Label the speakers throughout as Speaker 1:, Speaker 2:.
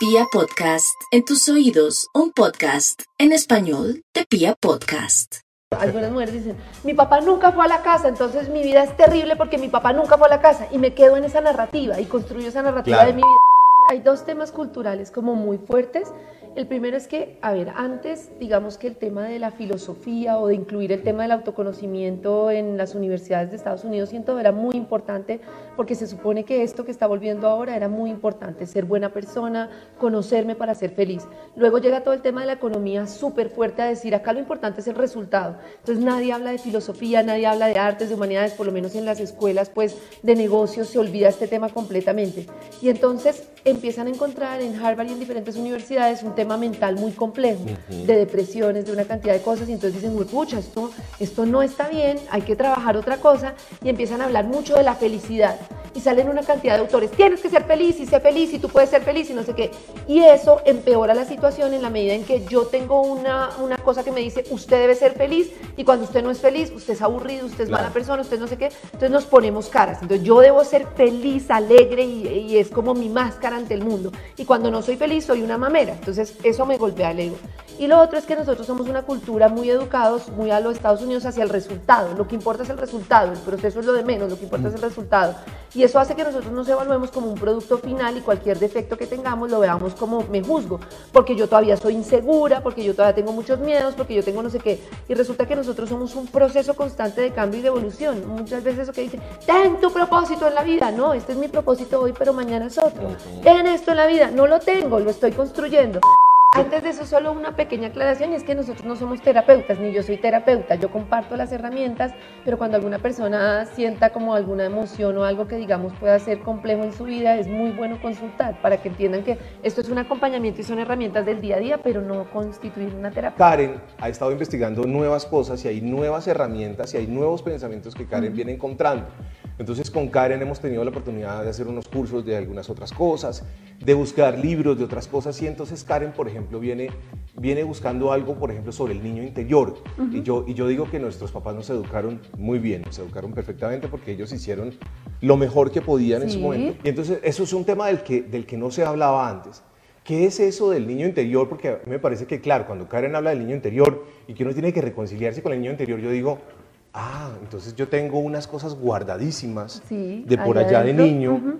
Speaker 1: Pia Podcast, en tus oídos, un podcast en español de Pia Podcast.
Speaker 2: Algunas mujeres dicen, mi papá nunca fue a la casa, entonces mi vida es terrible porque mi papá nunca fue a la casa. Y me quedo en esa narrativa y construyo esa narrativa
Speaker 3: Claro.
Speaker 2: de mi vida. Hay dos temas culturales como muy fuertes. El primero es que, a ver, antes digamos que el tema de la filosofía o de incluir el tema del autoconocimiento en las universidades de Estados Unidos siento era muy importante porque se supone que esto que está volviendo ahora era muy importante, ser buena persona, conocerme para ser feliz. Luego llega todo el tema de la economía súper fuerte a decir, acá lo importante es el resultado. Entonces nadie habla de filosofía, nadie habla de artes, de humanidades, por lo menos en las escuelas pues de negocios se olvida este tema completamente. Y entonces empiezan a encontrar en Harvard y en diferentes universidades un tema mental muy complejo, de depresiones, de una cantidad de cosas, y entonces dicen, pucha, esto, esto no está bien, hay que trabajar otra cosa, y empiezan a hablar mucho de la felicidad. Y salen una cantidad de autores, tienes que ser feliz y sé feliz y tú puedes ser feliz y no sé qué. Y eso empeora la situación en la medida en que yo tengo una, una cosa que me dice, usted debe ser feliz y cuando usted no es feliz, usted es aburrido, usted es
Speaker 3: Claro.
Speaker 2: mala persona, usted no sé qué. Entonces nos ponemos caras. Entonces yo debo ser feliz, alegre y, y es como mi máscara ante el mundo. Y cuando no soy feliz, soy una mamera. Entonces eso me golpea el ego. Y lo otro es que nosotros somos una cultura muy educados, muy a los Estados Unidos hacia el resultado. Lo que importa es el resultado, el proceso es lo de menos, lo que importa es el resultado. Y eso hace que nosotros nos evaluemos como un producto final y cualquier defecto que tengamos lo veamos como me juzgo, porque yo todavía soy insegura, porque yo todavía tengo muchos miedos, porque yo tengo no sé qué. Y resulta que nosotros somos un proceso constante de cambio y de evolución. Muchas veces eso que dicen, ten tu propósito en la vida. No, este es mi propósito hoy, pero mañana es otro. Ten esto en la vida. No lo tengo, lo estoy construyendo. Antes de eso, solo una pequeña aclaración, y es que nosotros no somos terapeutas, ni yo soy terapeuta, yo comparto las herramientas, pero cuando alguna persona sienta como alguna emoción o algo que digamos pueda ser complejo en su vida, es muy bueno consultar para que entiendan que esto es un acompañamiento y son herramientas del día a día, pero no constituir una terapia.
Speaker 3: Karen ha estado investigando nuevas cosas y hay nuevas herramientas y hay nuevos pensamientos que Karen viene encontrando. Entonces con Karen hemos tenido la oportunidad de hacer unos cursos de algunas otras cosas, de buscar libros de otras cosas y entonces Karen, por ejemplo, viene, viene buscando algo, por ejemplo, sobre el niño interior. y, yo, y yo digo que nuestros papás nos educaron muy bien, nos educaron perfectamente porque ellos hicieron lo mejor que podían en su momento. Y entonces eso es un tema del que, del que no se hablaba antes. ¿Qué es eso del niño interior? Porque a mí me parece que, claro, cuando Karen habla del niño interior y que uno tiene que reconciliarse con el niño interior, yo digo, ah, entonces yo tengo unas cosas guardadísimas
Speaker 2: Sí,
Speaker 3: de por
Speaker 2: allá
Speaker 3: allá de niño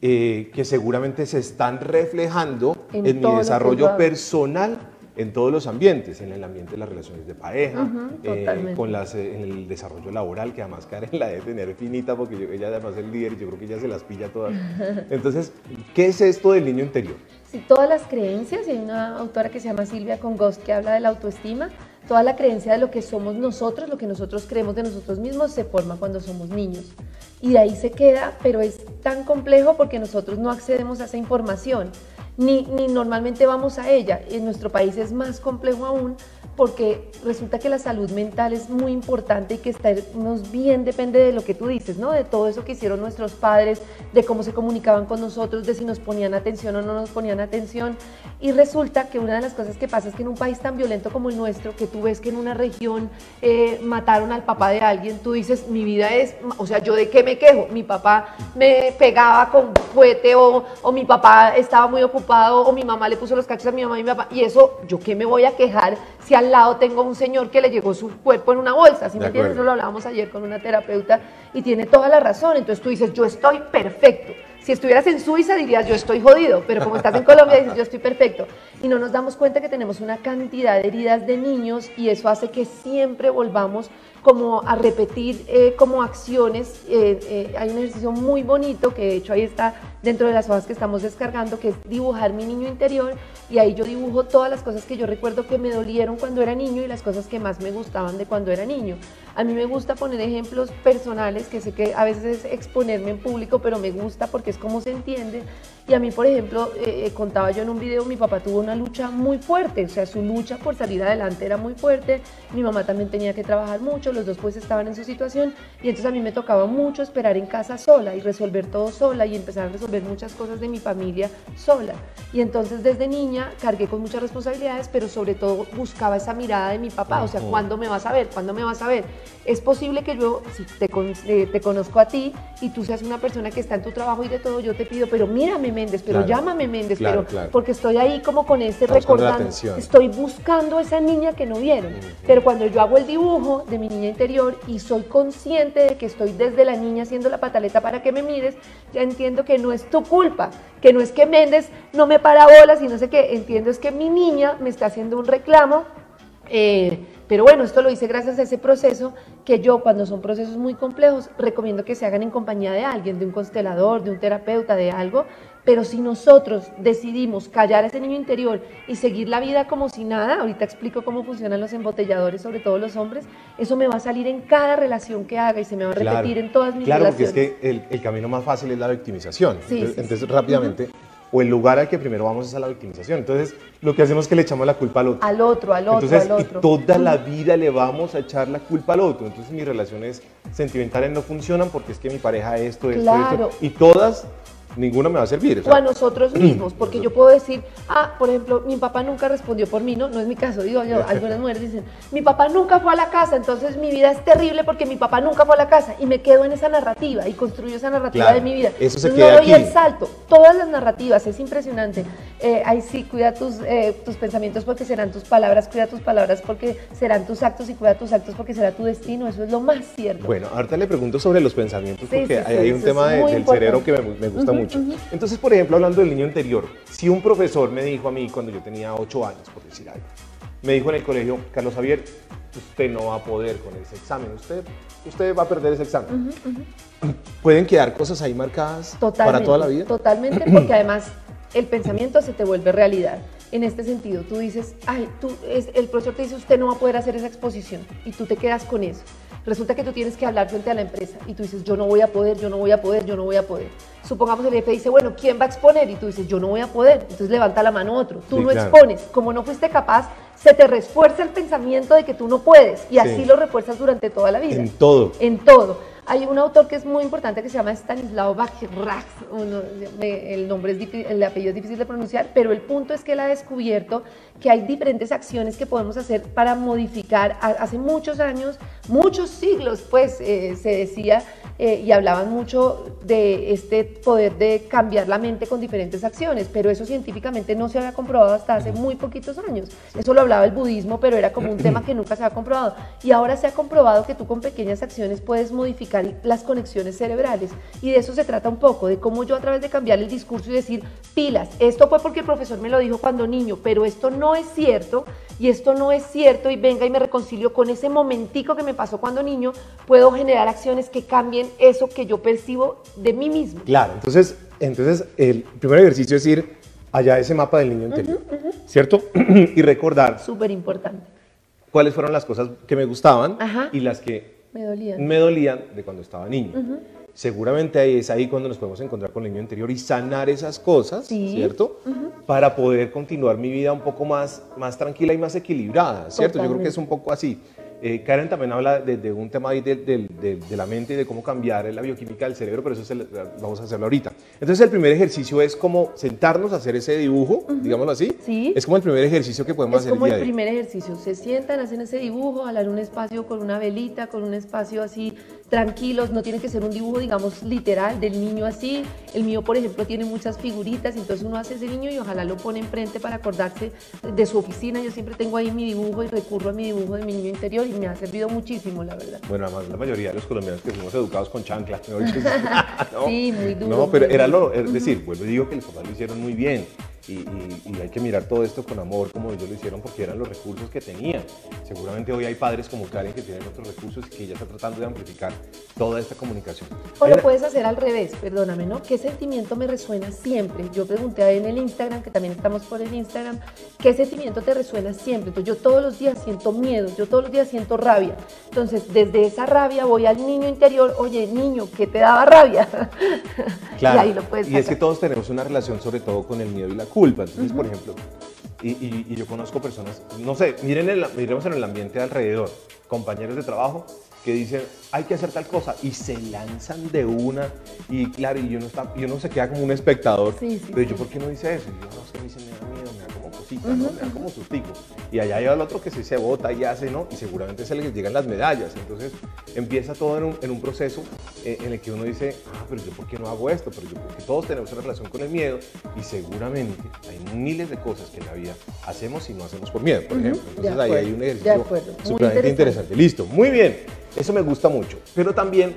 Speaker 3: eh, que seguramente se están reflejando
Speaker 2: En
Speaker 3: mi desarrollo personal en todos los ambientes, en el ambiente de las relaciones de pareja, eh, con las, eh, en el desarrollo laboral, que además Karen la debe tener finita porque yo- ella además es líder y yo creo que ella se las pilla todas. Entonces, ¿qué es esto del niño interior?
Speaker 2: Sí, todas las creencias, y hay una autora que se llama Silvia Congost que habla de la autoestima, toda la creencia de lo que somos nosotros, lo que nosotros creemos de nosotros mismos, se forma cuando somos niños. Y de ahí se queda, pero es tan complejo porque nosotros no accedemos a esa información, ni, ni normalmente vamos a ella. En nuestro país es más complejo aún porque resulta que la salud mental es muy importante y que estarnos bien depende de lo que tú dices, ¿no? De todo eso que hicieron nuestros padres, de cómo se comunicaban con nosotros, de si nos ponían atención o no nos ponían atención. Y resulta que una de las cosas que pasa es que en un país tan violento como el nuestro, que tú ves que en una región eh, mataron al papá de alguien, tú dices, mi vida es, o sea, ¿yo de qué me quejo? Mi papá me pegaba con fuete o, o mi papá estaba muy ocupado o mi mamá le puso los cachos a mi mamá y mi papá. Y eso, ¿yo qué me voy a quejar si al lado tengo un señor que le llegó su cuerpo en una bolsa? ¿Sí me
Speaker 3: De
Speaker 2: entiendes? Eso lo hablábamos ayer con una terapeuta y tiene toda la razón. Entonces tú dices, yo estoy perfecto. Si estuvieras en Suiza dirías, yo estoy jodido, pero como estás en Colombia dices, yo estoy perfecto. Y no nos damos cuenta que tenemos una cantidad de heridas de niños y eso hace que siempre volvamos como a repetir eh, como acciones. Eh, eh, hay un ejercicio muy bonito que de hecho ahí está dentro de las hojas que estamos descargando, que es dibujar mi niño interior y ahí yo dibujo todas las cosas que yo recuerdo que me dolieron cuando era niño y las cosas que más me gustaban de cuando era niño. A mí me gusta poner ejemplos personales, que sé que a veces es exponerme en público, pero me gusta porque es como se entiende. Y a mí, por ejemplo, eh, eh, contaba yo en un video, mi papá tuvo una lucha muy fuerte, o sea, su lucha por salir adelante era muy fuerte, mi mamá también tenía que trabajar mucho, los dos pues estaban en su situación y entonces a mí me tocaba mucho esperar en casa sola y resolver todo sola y empezar a resolver muchas cosas de mi familia sola. Y entonces desde niña cargué con muchas responsabilidades, pero sobre todo buscaba esa mirada de mi papá, o sea, ¿cuándo me vas a ver? ¿Cuándo me vas a ver? Es posible que yo, si te, eh, te conozco a ti y tú seas una persona que está en tu trabajo y de todo, yo te pido, pero mírame Méndez, pero llámame Méndez, pero porque estoy ahí como con este recordando, estoy buscando esa niña que no vieron. Pero cuando yo hago el dibujo de mi niña interior y soy consciente de que estoy desde la niña haciendo la pataleta para que me mires, ya entiendo que no es tu culpa, que no es que Méndez no me para bolas y no sé qué, entiendo es que mi niña me está haciendo un reclamo. Eh, pero bueno, esto lo hice gracias a ese proceso que yo, cuando son procesos muy complejos, recomiendo que se hagan en compañía de alguien, de un constelador, de un terapeuta, de algo. Pero si nosotros decidimos callar a ese niño interior y seguir la vida como si nada, ahorita explico cómo funcionan los embotelladores, sobre todo los hombres, eso me va a salir en cada relación que haga y se me va a repetir en todas mis relaciones.
Speaker 3: Claro, porque es que el, camino más fácil es la victimización. entonces, rápidamente o el lugar al que primero vamos es a la victimización. Entonces, lo que hacemos es que le echamos la culpa al otro.
Speaker 2: Al otro, al otro,
Speaker 3: Entonces,
Speaker 2: al otro.
Speaker 3: Y toda la vida le vamos a echar la culpa al otro. Entonces, mis relaciones sentimentales no funcionan porque es que mi pareja esto, esto, esto. Y todas ninguna me va a servir.
Speaker 2: O, a nosotros mismos, porque yo puedo decir, ah, por ejemplo, mi papá nunca respondió por mí, no, no es mi caso, digo yo, algunas mujeres dicen, mi papá nunca fue a la casa, entonces mi vida es terrible porque mi papá nunca fue a la casa y me quedo en esa narrativa y construyo esa narrativa de mi vida.
Speaker 3: Eso se queda
Speaker 2: no doy el salto, todas las narrativas, es impresionante. Eh, ahí sí, cuida tus, eh, tus pensamientos porque serán tus palabras, cuida tus palabras porque serán tus actos y cuida tus actos porque será tu destino, eso es lo más cierto.
Speaker 3: Bueno, ahorita le pregunto sobre los pensamientos porque hay, un tema del cerebro que me, gusta mucho. Entonces, por ejemplo, hablando del niño interior, si un profesor me dijo a mí cuando yo tenía 8 años, por decir algo, me dijo en el colegio, Carlos Javier, usted no va a poder con ese examen, usted, usted va a perder ese examen. ¿Pueden quedar cosas ahí marcadas para toda la vida?
Speaker 2: Totalmente, porque además el pensamiento se te vuelve realidad. En este sentido, tú dices, ay, tú, es, el profesor te dice, usted no va a poder hacer esa exposición y tú te quedas con eso. Resulta que tú tienes que hablar frente a la empresa y tú dices, yo no voy a poder, yo no voy a poder, yo no voy a poder. Supongamos el jefe dice, bueno, ¿quién va a exponer? Y tú dices, yo no voy a poder. Entonces levanta la mano otro. Tú no expones. Como no fuiste capaz, se te refuerza el pensamiento de que tú no puedes y así lo refuerzas durante toda la vida.
Speaker 3: En todo.
Speaker 2: En todo. Hay un autor que es muy importante que se llama Stanislaw Bachrach, el nombre es el apellido es difícil de pronunciar, pero el punto es que él ha descubierto que hay diferentes acciones que podemos hacer para modificar. Hace muchos años, muchos siglos, pues eh, se decía eh, y hablaban mucho de este poder de cambiar la mente con diferentes acciones, pero eso científicamente no se había comprobado hasta hace muy poquitos años. Eso lo hablaba el budismo, pero era como un tema que nunca se había comprobado. Y ahora se ha comprobado que tú con pequeñas acciones puedes modificar las conexiones cerebrales. Y de eso se trata un poco, de cómo yo a través de cambiar el discurso y decir, pilas, esto fue porque el profesor me lo dijo cuando niño, pero esto no es cierto y esto no es cierto y venga y me reconcilio con ese momentico que me pasó cuando niño, puedo generar acciones que cambien eso que yo percibo de mí mismo.
Speaker 3: Claro, entonces, entonces el primer ejercicio es ir allá ese mapa del niño interior, ¿cierto? y recordar.
Speaker 2: Súper importante.
Speaker 3: ¿Cuáles fueron las cosas que me gustaban y las que
Speaker 2: me dolían.
Speaker 3: Me dolían de cuando estaba niño. Seguramente ahí es ahí cuando nos podemos encontrar con el niño interior y sanar esas cosas, ¿cierto? Para poder continuar mi vida un poco más, más tranquila y más equilibrada, ¿cierto? Yo creo que es un poco así. Eh, Karen también habla de, un tema ahí de, de, la mente y de cómo cambiar la bioquímica del cerebro, pero eso vamos a hacerlo ahorita. Entonces el primer ejercicio es como sentarnos a hacer ese dibujo, digámoslo así.
Speaker 2: Sí.
Speaker 3: Es como el primer ejercicio que podemos hacer.
Speaker 2: Es como el, primer ejercicio. Se sientan, hacen ese dibujo, jalar un espacio con una velita, con un espacio así tranquilos, no tiene que ser un dibujo, digamos, literal del niño así. El mío, por ejemplo, tiene muchas figuritas, entonces uno hace ese niño y ojalá lo pone enfrente para acordarse de su oficina. Yo siempre tengo ahí mi dibujo y recurro a mi dibujo de mi niño interior y me ha servido muchísimo, la verdad.
Speaker 3: Bueno, además la mayoría de los colombianos que fuimos educados con chancla.
Speaker 2: Sí, muy duro.
Speaker 3: No, pero era lo, es decir, vuelvo y digo que los papás lo hicieron muy bien y, hay que mirar todo esto con amor como ellos lo hicieron porque eran los recursos que tenían. Seguramente hoy hay padres como Karen que tienen otros recursos y que ella está tratando de amplificar toda esta comunicación.
Speaker 2: O lo puedes hacer al revés, perdóname, ¿no? ¿Qué sentimiento me resuena siempre? Yo pregunté ahí en el Instagram, que también estamos por el Instagram, ¿qué sentimiento te resuena siempre? Entonces yo todos los días siento miedo, yo todos los días siento rabia. Entonces desde esa rabia voy al niño interior, oye niño, ¿qué te daba rabia?
Speaker 3: Claro. y ahí lo puedes Y es que todos tenemos una relación sobre todo con el miedo y la culpa culpa. Entonces, por ejemplo, y, yo conozco personas, no sé, miren el, miremos en el ambiente alrededor, compañeros de trabajo que dicen, hay que hacer tal cosa, y se lanzan de una, y claro, y uno, está, y uno se queda como un espectador,
Speaker 2: Sí, sí,
Speaker 3: pero yo, ¿por qué no dice eso? Y yo, no, mí se me da miedo, me da como cosita, ¿no? me da como sustico. Y allá hay el otro que sí se bota y hace, ¿no? Y seguramente se le llegan las medallas. Entonces empieza todo en un, en un proceso eh, en el que uno dice, ah, pero yo, ¿por qué no hago esto? Pero yo, porque todos tenemos una relación con el miedo, y seguramente hay miles de cosas que en la vida hacemos y no hacemos por miedo, por ejemplo.
Speaker 2: de
Speaker 3: Entonces ahí hay un ejercicio supremamente
Speaker 2: interesante.
Speaker 3: interesante. Listo, muy bien. Eso me gusta mucho. Pero también,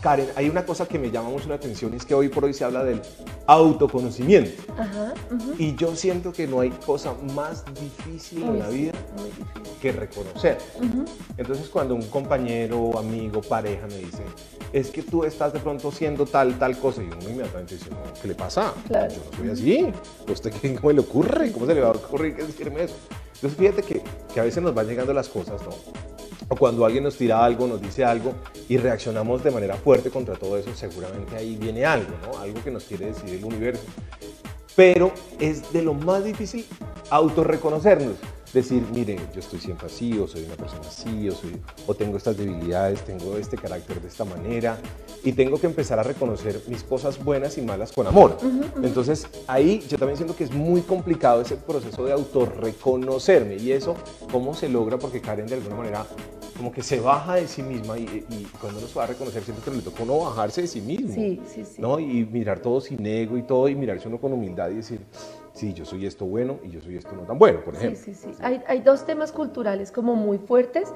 Speaker 3: Karen, hay una cosa que me llama mucho la atención es que hoy por hoy se habla del autoconocimiento.
Speaker 2: Ajá, ujú.
Speaker 3: Y yo siento que no hay cosa más difícil en la vida que reconocer. Entonces cuando un compañero, amigo, pareja me dice, es que tú estás de pronto siendo tal, tal cosa, y uno inmediatamente dice, no, ¿qué le pasa?
Speaker 2: Claro.
Speaker 3: Yo no soy así. ¿A ¿Usted qué, cómo le ocurre? ¿Cómo se le va a ocurrir que decirme eso? Entonces fíjate que, que a veces nos van llegando las cosas, ¿no? O cuando alguien nos tira algo, nos dice algo y reaccionamos de manera fuerte contra todo eso, seguramente ahí viene algo, ¿no? Algo que nos quiere decir el universo. Pero es de lo más difícil autorreconocernos. Decir, mire, yo estoy siempre así, o soy una persona así, o, soy, o tengo estas debilidades, tengo este carácter de esta manera, y tengo que empezar a reconocer mis cosas buenas y malas con amor. Entonces, ahí yo también siento que es muy complicado ese proceso de autorreconocerme, y eso, ¿cómo se logra? Porque Karen, de alguna manera, como que se baja de sí misma, y, y cuando uno se va a reconocer, siento que le toca a uno bajarse de sí mismo.
Speaker 2: Sí, sí, sí.
Speaker 3: ¿no? Y mirar todo sin ego y todo, y mirarse uno con humildad y decir, sí, yo soy esto bueno y yo soy esto no tan bueno, por
Speaker 2: Sí,
Speaker 3: ejemplo.
Speaker 2: sí, sí. Hay, hay dos temas culturales como muy fuertes.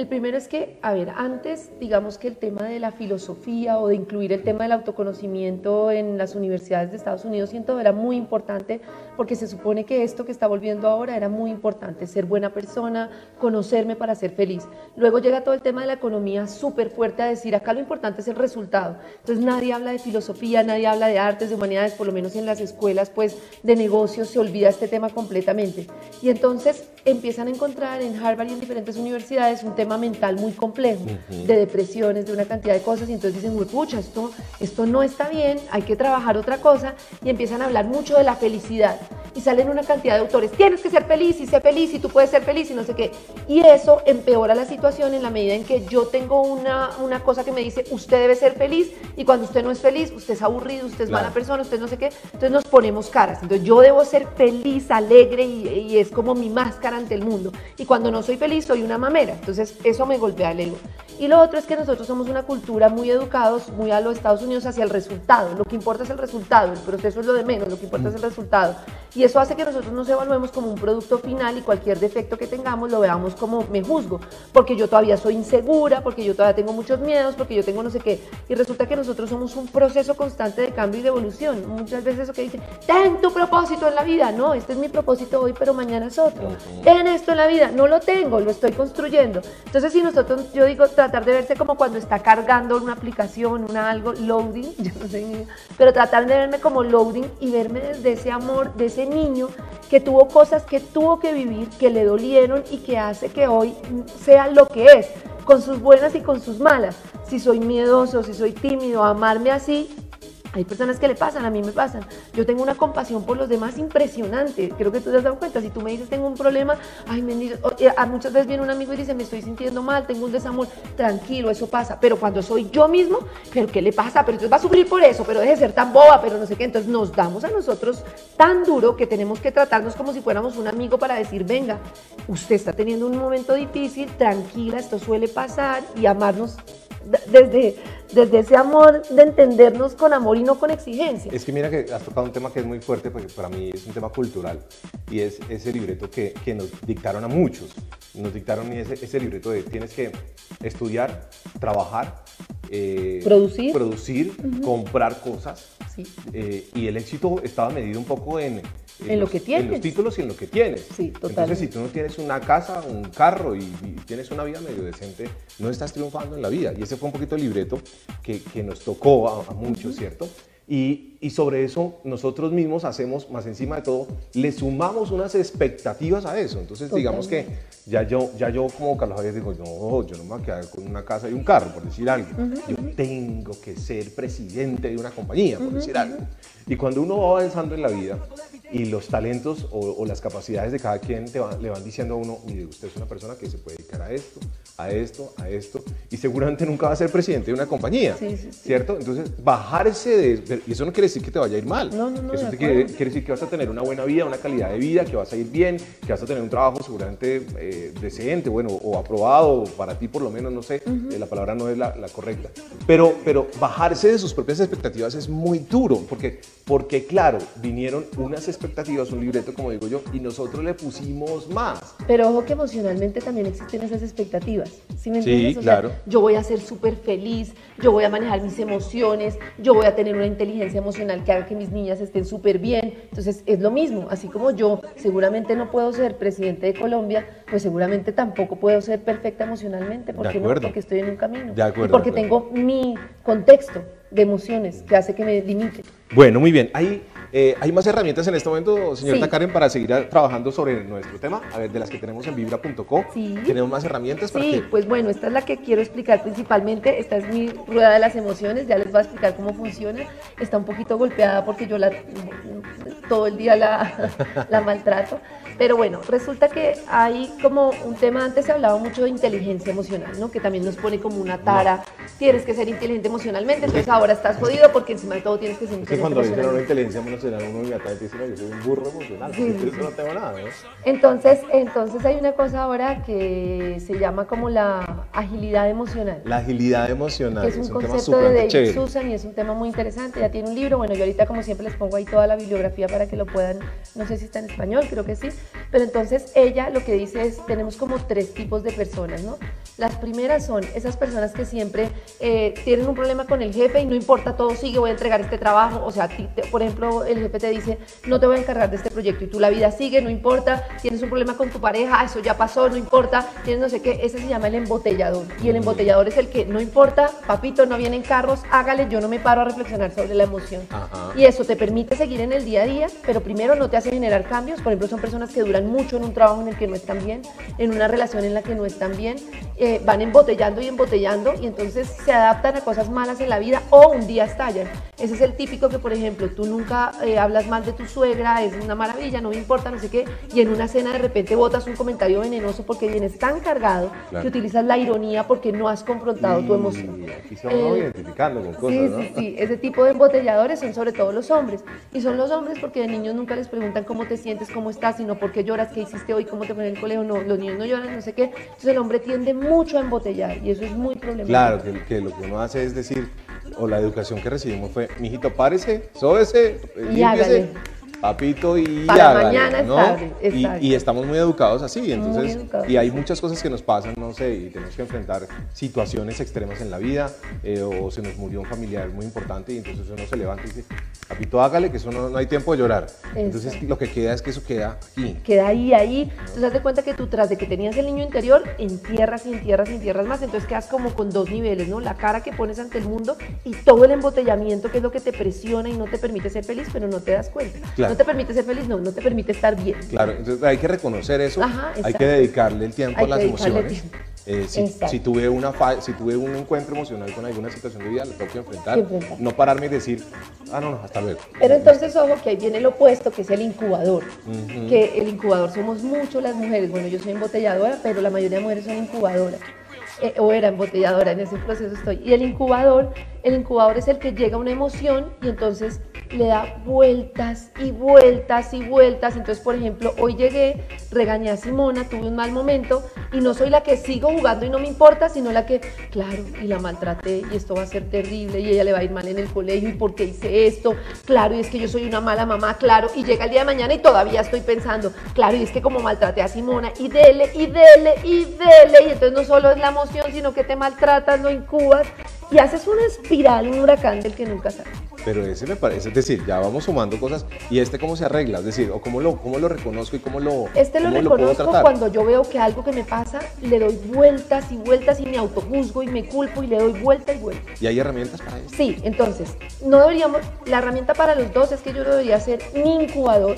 Speaker 2: El primero es que, a ver, antes, digamos que el tema de la filosofía o de incluir el tema del autoconocimiento en las universidades de Estados Unidos, siento, era muy importante porque se supone que esto que está volviendo ahora era muy importante, ser buena persona, conocerme para ser feliz. Luego llega todo el tema de la economía súper fuerte a decir, acá lo importante es el resultado. Entonces nadie habla de filosofía, nadie habla de artes, de humanidades, por lo menos en las escuelas, pues de negocios se olvida este tema completamente. Y entonces empiezan a encontrar en Harvard y en diferentes universidades un tema mental muy complejo, de depresiones, de una cantidad de cosas, y entonces dicen, "Uy, pucha, esto, esto no está bien, hay que trabajar otra cosa, y empiezan a hablar mucho de la felicidad. Y salen una cantidad de autores, tienes que ser feliz y sé feliz y tú puedes ser feliz y no sé qué. Y eso empeora la situación en la medida en que yo tengo una, una cosa que me dice, usted debe ser feliz y cuando usted no es feliz, usted es aburrido, usted es
Speaker 3: Claro.
Speaker 2: mala persona, usted no sé qué. Entonces nos ponemos caras. Entonces yo debo ser feliz, alegre y, y es como mi máscara ante el mundo. Y cuando no soy feliz, soy una mamera. Entonces eso me golpea el ego. Y lo otro es que nosotros somos una cultura muy educados, muy a los Estados Unidos hacia el resultado. Lo que importa es el resultado, el proceso es lo de menos, lo que importa es el resultado. Y eso hace que nosotros nos evaluemos como un producto final y cualquier defecto que tengamos lo veamos como me juzgo, porque yo todavía soy insegura, porque yo todavía tengo muchos miedos, porque yo tengo no sé qué. Y resulta que nosotros somos un proceso constante de cambio y de evolución. Muchas veces eso que dicen, ten tu propósito en la vida. No, este es mi propósito hoy, pero mañana es otro. Ten esto en la vida. No lo tengo, lo estoy construyendo. Entonces, si nosotros, yo digo, tratar de verse como cuando está cargando una aplicación, una algo, loading, yo no sé, pero tratar de verme como loading y verme desde ese amor, de ese niño que tuvo cosas que tuvo que vivir, que le dolieron y que hace que hoy sea lo que es, con sus buenas y con sus malas. Si soy miedoso, si soy tímido, amarme así, hay personas que le pasan, a mí me pasan. Yo tengo una compasión por los demás impresionante. Creo que tú te has dado cuenta. Si tú me dices tengo un problema, ay, me eh, muchas veces viene un amigo y dice me estoy sintiendo mal, tengo un desamor. Tranquilo, eso pasa. Pero cuando soy yo mismo, ¿pero qué le pasa? Pero entonces va a sufrir por eso, pero deje de ser tan boba, pero no sé qué. Entonces nos damos a nosotros tan duro que tenemos que tratarnos como si fuéramos un amigo para decir, venga, usted está teniendo un momento difícil, tranquila, esto suele pasar y amarnos desde, desde ese amor de entendernos con amor y no con exigencia.
Speaker 3: Es que mira que has tocado un tema que es muy fuerte porque para mí es un tema cultural y es ese libreto que, que nos dictaron a muchos. Nos dictaron ese, ese libreto de tienes que estudiar, trabajar, eh,
Speaker 2: Producir.
Speaker 3: producir comprar cosas.
Speaker 2: Sí.
Speaker 3: Eh, y el éxito estaba medido un poco en,
Speaker 2: En lo
Speaker 3: los,
Speaker 2: que
Speaker 3: en
Speaker 2: tienes.
Speaker 3: los títulos y en lo que tienes.
Speaker 2: Sí,
Speaker 3: Entonces, si tú no tienes una casa, un carro y, y tienes una vida medio decente, no estás triunfando en la vida. Y ese fue un poquito el libreto que, que nos tocó a, a muchos, ¿cierto? Y, y sobre eso nosotros mismos hacemos, más encima de todo, le sumamos unas expectativas a eso. Entonces, digamos que ya yo, ya yo como Carlos Javier digo, no, yo no me voy a quedar con una casa y un carro, por decir algo. Yo tengo que ser presidente de una compañía, por decir algo. Y cuando uno va avanzando en la vida y los talentos o, o las capacidades de cada quien te le van diciendo a uno, mire, usted es una persona que se puede dedicar a esto, a esto, a esto. Y seguramente nunca va a ser presidente de una compañía, ¿cierto? Entonces, bajarse de... Y eso no quiere decir que te vaya a ir mal.
Speaker 2: No, no, no,
Speaker 3: eso quiere, quiere, decir que vas a tener una buena vida, una calidad de vida, que vas a ir bien, que vas a tener un trabajo seguramente eh, decente, bueno, o aprobado, para ti por lo menos, no sé, eh, la palabra no es la, la, correcta. Pero, pero bajarse de sus propias expectativas es muy duro, porque, porque claro, vinieron unas expectativas, un libreto, como digo yo, y nosotros le pusimos más.
Speaker 2: Pero ojo que emocionalmente también existen esas expectativas. ¿Sí me
Speaker 3: entiendes? Sí, claro.
Speaker 2: Yo voy a ser súper feliz, yo voy a manejar mis emociones, yo voy a tener una inteligencia emocional que haga que mis niñas estén súper bien. Entonces es lo mismo, así como yo seguramente no puedo ser presidente de Colombia, pues seguramente tampoco puedo ser perfecta emocionalmente. ¿Por qué no? Porque estoy en un camino.
Speaker 3: De acuerdo,
Speaker 2: y porque tengo mi contexto de emociones que hace que me limite.
Speaker 3: Bueno, muy bien. Hay, eh, hay más herramientas en este momento, señorita Karen, para seguir trabajando sobre nuestro tema, a ver, de las que tenemos en vibra.co.
Speaker 2: Sí.
Speaker 3: ¿Tenemos más herramientas para
Speaker 2: Sí, pues bueno, esta es la que quiero explicar principalmente. Esta es mi rueda de las emociones, ya les voy a explicar cómo funciona. Está un poquito golpeada porque yo la, todo el día la, la maltrato. Pero bueno, resulta que hay como un tema, antes se hablaba mucho de inteligencia emocional, ¿no? Que también nos pone como una tara, tienes que ser inteligente emocionalmente, entonces ahora estás jodido porque encima de todo tienes que ser inteligente
Speaker 3: es cuando dicen una inteligencia emocional, uno inmediatamente dice, yo soy un burro emocional, sí, sí, no tengo nada, ¿no?
Speaker 2: Entonces, entonces hay una cosa ahora que se llama como la agilidad emocional.
Speaker 3: La agilidad emocional.
Speaker 2: Que es un, concepto de Dave Susan y es un tema muy interesante, ya tiene un libro, bueno, yo ahorita como siempre les pongo ahí toda la bibliografía para que lo puedan, no sé si está en español, creo que sí, pero entonces ella lo que dice es, tenemos como tres tipos de personas, ¿no? Las primeras son esas personas que siempre eh, tienen un problema con el jefe y no importa, todo sigue, voy a entregar este trabajo. O sea, por ejemplo, el jefe te dice, no te voy a encargar de este proyecto y tú la vida sigue, no importa, tienes un problema con tu pareja, eso ya pasó, no importa, tienes no sé qué, ese se llama el embotellador. Y el embotellador es el que, no importa, papito, no vienen carros, hágale, yo no me paro a reflexionar sobre la emoción. Y eso te permite seguir en el día a día, pero primero no te hace generar cambios. Por ejemplo, son personas que duran mucho en un trabajo en el que no están bien, en una relación en la que no están bien. Eh, van embotellando y embotellando y entonces se adaptan a cosas malas en la vida o un día estallan. Ese es el típico que, por ejemplo, tú nunca eh, hablas mal de tu suegra, es una maravilla, no me importa, no sé qué, y en una cena de repente botas un comentario venenoso porque vienes tan cargado que utilizas la ironía porque no has confrontado tu emoción.
Speaker 3: Aquí estamos identificando con cosas,
Speaker 2: sí, sí, sí, ese tipo de embotelladores son sobre todo los hombres. Y son los hombres porque de niños nunca les preguntan cómo te sientes, cómo estás, sino por qué lloras, qué hiciste hoy, cómo te fue en el colegio. No, los niños no lloran, no sé qué. Entonces el hombre tiende mucho a embotellar y eso es muy problemático.
Speaker 3: Claro, que, lo que uno hace es decir, o la educación que recibimos fue, mijito, párese, sóbese, límpiese, papito y
Speaker 2: Para mañana
Speaker 3: ¿no? y, estamos muy educados así, entonces, y hay muchas cosas que nos pasan, no sé, y tenemos que enfrentar situaciones extremas en la vida, eh, o se nos murió un familiar muy importante y entonces uno se levanta y dice, papito, hágale, que eso no, hay tiempo de llorar. Entonces lo que queda es que eso queda aquí.
Speaker 2: Queda ahí, ahí. Entonces haz de cuenta que tú tras de que tenías el niño interior, entierras y entierras y entierras más, entonces quedas como con dos niveles, ¿no? La cara que pones ante el mundo y todo el embotellamiento que es lo que te presiona y no te permite ser feliz, pero no te das cuenta. No te permite ser feliz, no, no te permite estar bien.
Speaker 3: Claro, entonces hay que reconocer eso, hay que dedicarle el tiempo a las emociones. Eh, si, tuve una si tuve un encuentro emocional con alguna situación de vida, lo tengo que enfrentar, no pararme y decir, ah, no, no, hasta luego.
Speaker 2: Pero entonces, ojo, que ahí viene el opuesto, que es el incubador. Que el incubador somos mucho las mujeres. Bueno, yo soy embotelladora, pero la mayoría de mujeres son incubadoras. Eh, o era embotelladora, en ese proceso estoy. Y el incubador, el incubador es el que llega a una emoción y entonces le da vueltas y vueltas y vueltas. Entonces, por ejemplo, hoy llegué, regañé a Simona, tuve un mal momento y no soy la que sigo jugando y no me importa, sino la que, claro, y la maltraté y esto va a ser terrible y ella le va a ir mal en el colegio y por qué hice esto, claro, y es que yo soy una mala mamá, claro, y llega el día de mañana y todavía estoy pensando, claro, y es que como maltraté a Simona y dele y dele y dele, y entonces no solo es la emoción, sino que te maltratas, lo incubas y haces una espiral, un huracán del que nunca sale.
Speaker 3: Pero ese me parece, es decir, ya vamos sumando cosas y este cómo se arregla, es decir, o cómo lo, cómo lo reconozco y cómo lo
Speaker 2: Este lo reconozco cuando yo veo que algo que me pasa, le doy vueltas y vueltas y me autojuzgo y me culpo y le doy vuelta y vuelta.
Speaker 3: ¿Y hay herramientas para eso?
Speaker 2: Sí, entonces, no deberíamos, la herramienta para los dos es que yo no debería ser ni incubador,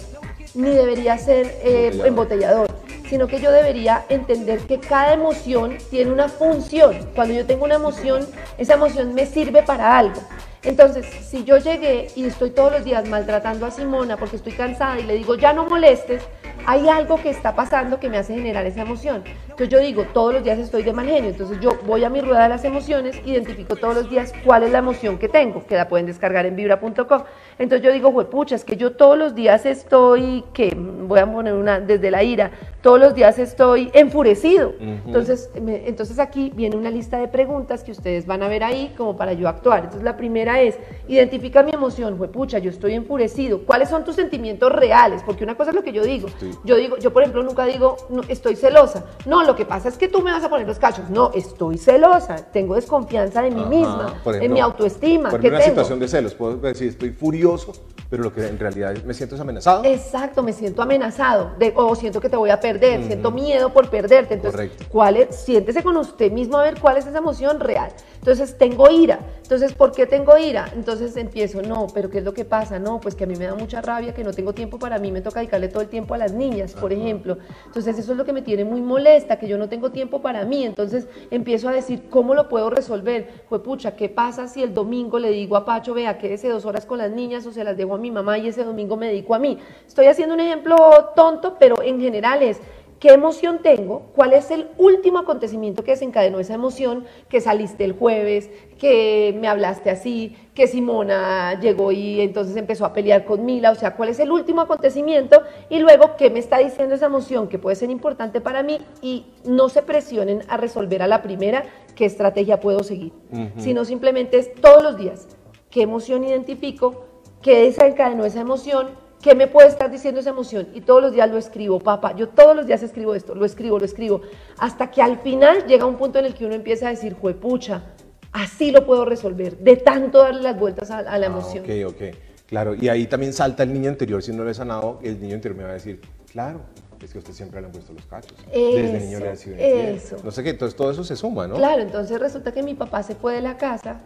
Speaker 2: ni debería ser eh, embotellador sino que yo debería entender que cada emoción tiene una función. Cuando yo tengo una emoción, esa emoción me sirve para algo. Entonces, si yo llegué y estoy todos los días maltratando a Simona porque estoy cansada y le digo, ya no molestes, hay algo que está pasando que me hace generar esa emoción. Entonces yo digo, todos los días estoy de mal genio, entonces yo voy a mi rueda de las emociones, identifico todos los días cuál es la emoción que tengo, que la pueden descargar en vibra.com. Entonces yo digo, pucha, es que yo todos los días estoy, que voy a poner una desde la ira, todos los días estoy enfurecido. entonces, entonces aquí viene una lista de preguntas que ustedes van a ver ahí como para yo actuar. Entonces la primera es, identifica mi emoción, pucha, yo estoy enfurecido. ¿Cuáles son tus sentimientos reales? Porque una cosa es lo que yo digo. Yo digo, yo por ejemplo nunca digo, no, estoy celosa. No, lo que pasa es que tú me vas a poner los cachos. No, estoy celosa. Tengo desconfianza de mí misma, en mi autoestima.
Speaker 3: Por ejemplo, una situación de celos, puedo decir, estoy furioso, pero lo que en realidad me siento es amenazado.
Speaker 2: Exacto, me siento amenazado. De, o siento que te voy a perder, siento miedo por perderte. Entonces, ¿cuál es? Siéntese con usted mismo a ver cuál es esa emoción real. Entonces, tengo ira. Entonces, ¿por qué tengo ira? Entonces empiezo, no, pero ¿qué es lo que pasa? No, pues que a mí me da mucha rabia, que no tengo tiempo para mí, me toca dedicarle todo el tiempo a las niñas, por ejemplo. Entonces, eso es lo que me tiene muy molesta, que yo no tengo tiempo para mí. Entonces, empiezo a decir, ¿cómo lo puedo resolver? Pues, pucha, ¿qué pasa si el domingo le digo a Pacho, vea, quédese dos horas con las niñas o se las dejo a mi mamá y ese domingo me dedico a mí? Estoy haciendo un ejemplo tonto, pero en general es ¿Qué emoción tengo? ¿Cuál es el último acontecimiento que desencadenó esa emoción? Que saliste el jueves, que me hablaste así, que Simona llegó y entonces empezó a pelear con Mila. O sea, ¿cuál es el último acontecimiento? Y luego, ¿qué me está diciendo esa emoción que puede ser importante para mí? Y no se presionen a resolver a la primera qué estrategia puedo seguir, sino simplemente es todos los días qué emoción identifico, qué desencadenó esa emoción ¿Qué me puede estar diciendo esa emoción? Y todos los días lo escribo, papá. Yo todos los días escribo esto, lo escribo, lo escribo. Hasta que al final llega un punto en el que uno empieza a decir, juepucha, así lo puedo resolver, de tanto darle las vueltas a, la ah, emoción.
Speaker 3: ok, ok. Claro, y ahí también salta el niño interior, si no lo he sanado, el niño interior me va a decir, claro, es que usted siempre le han puesto los cachos. Desde niño le ha sido Eso. No sé qué, entonces todo eso se suma, ¿no?
Speaker 2: Claro, entonces resulta que mi papá se fue de la casa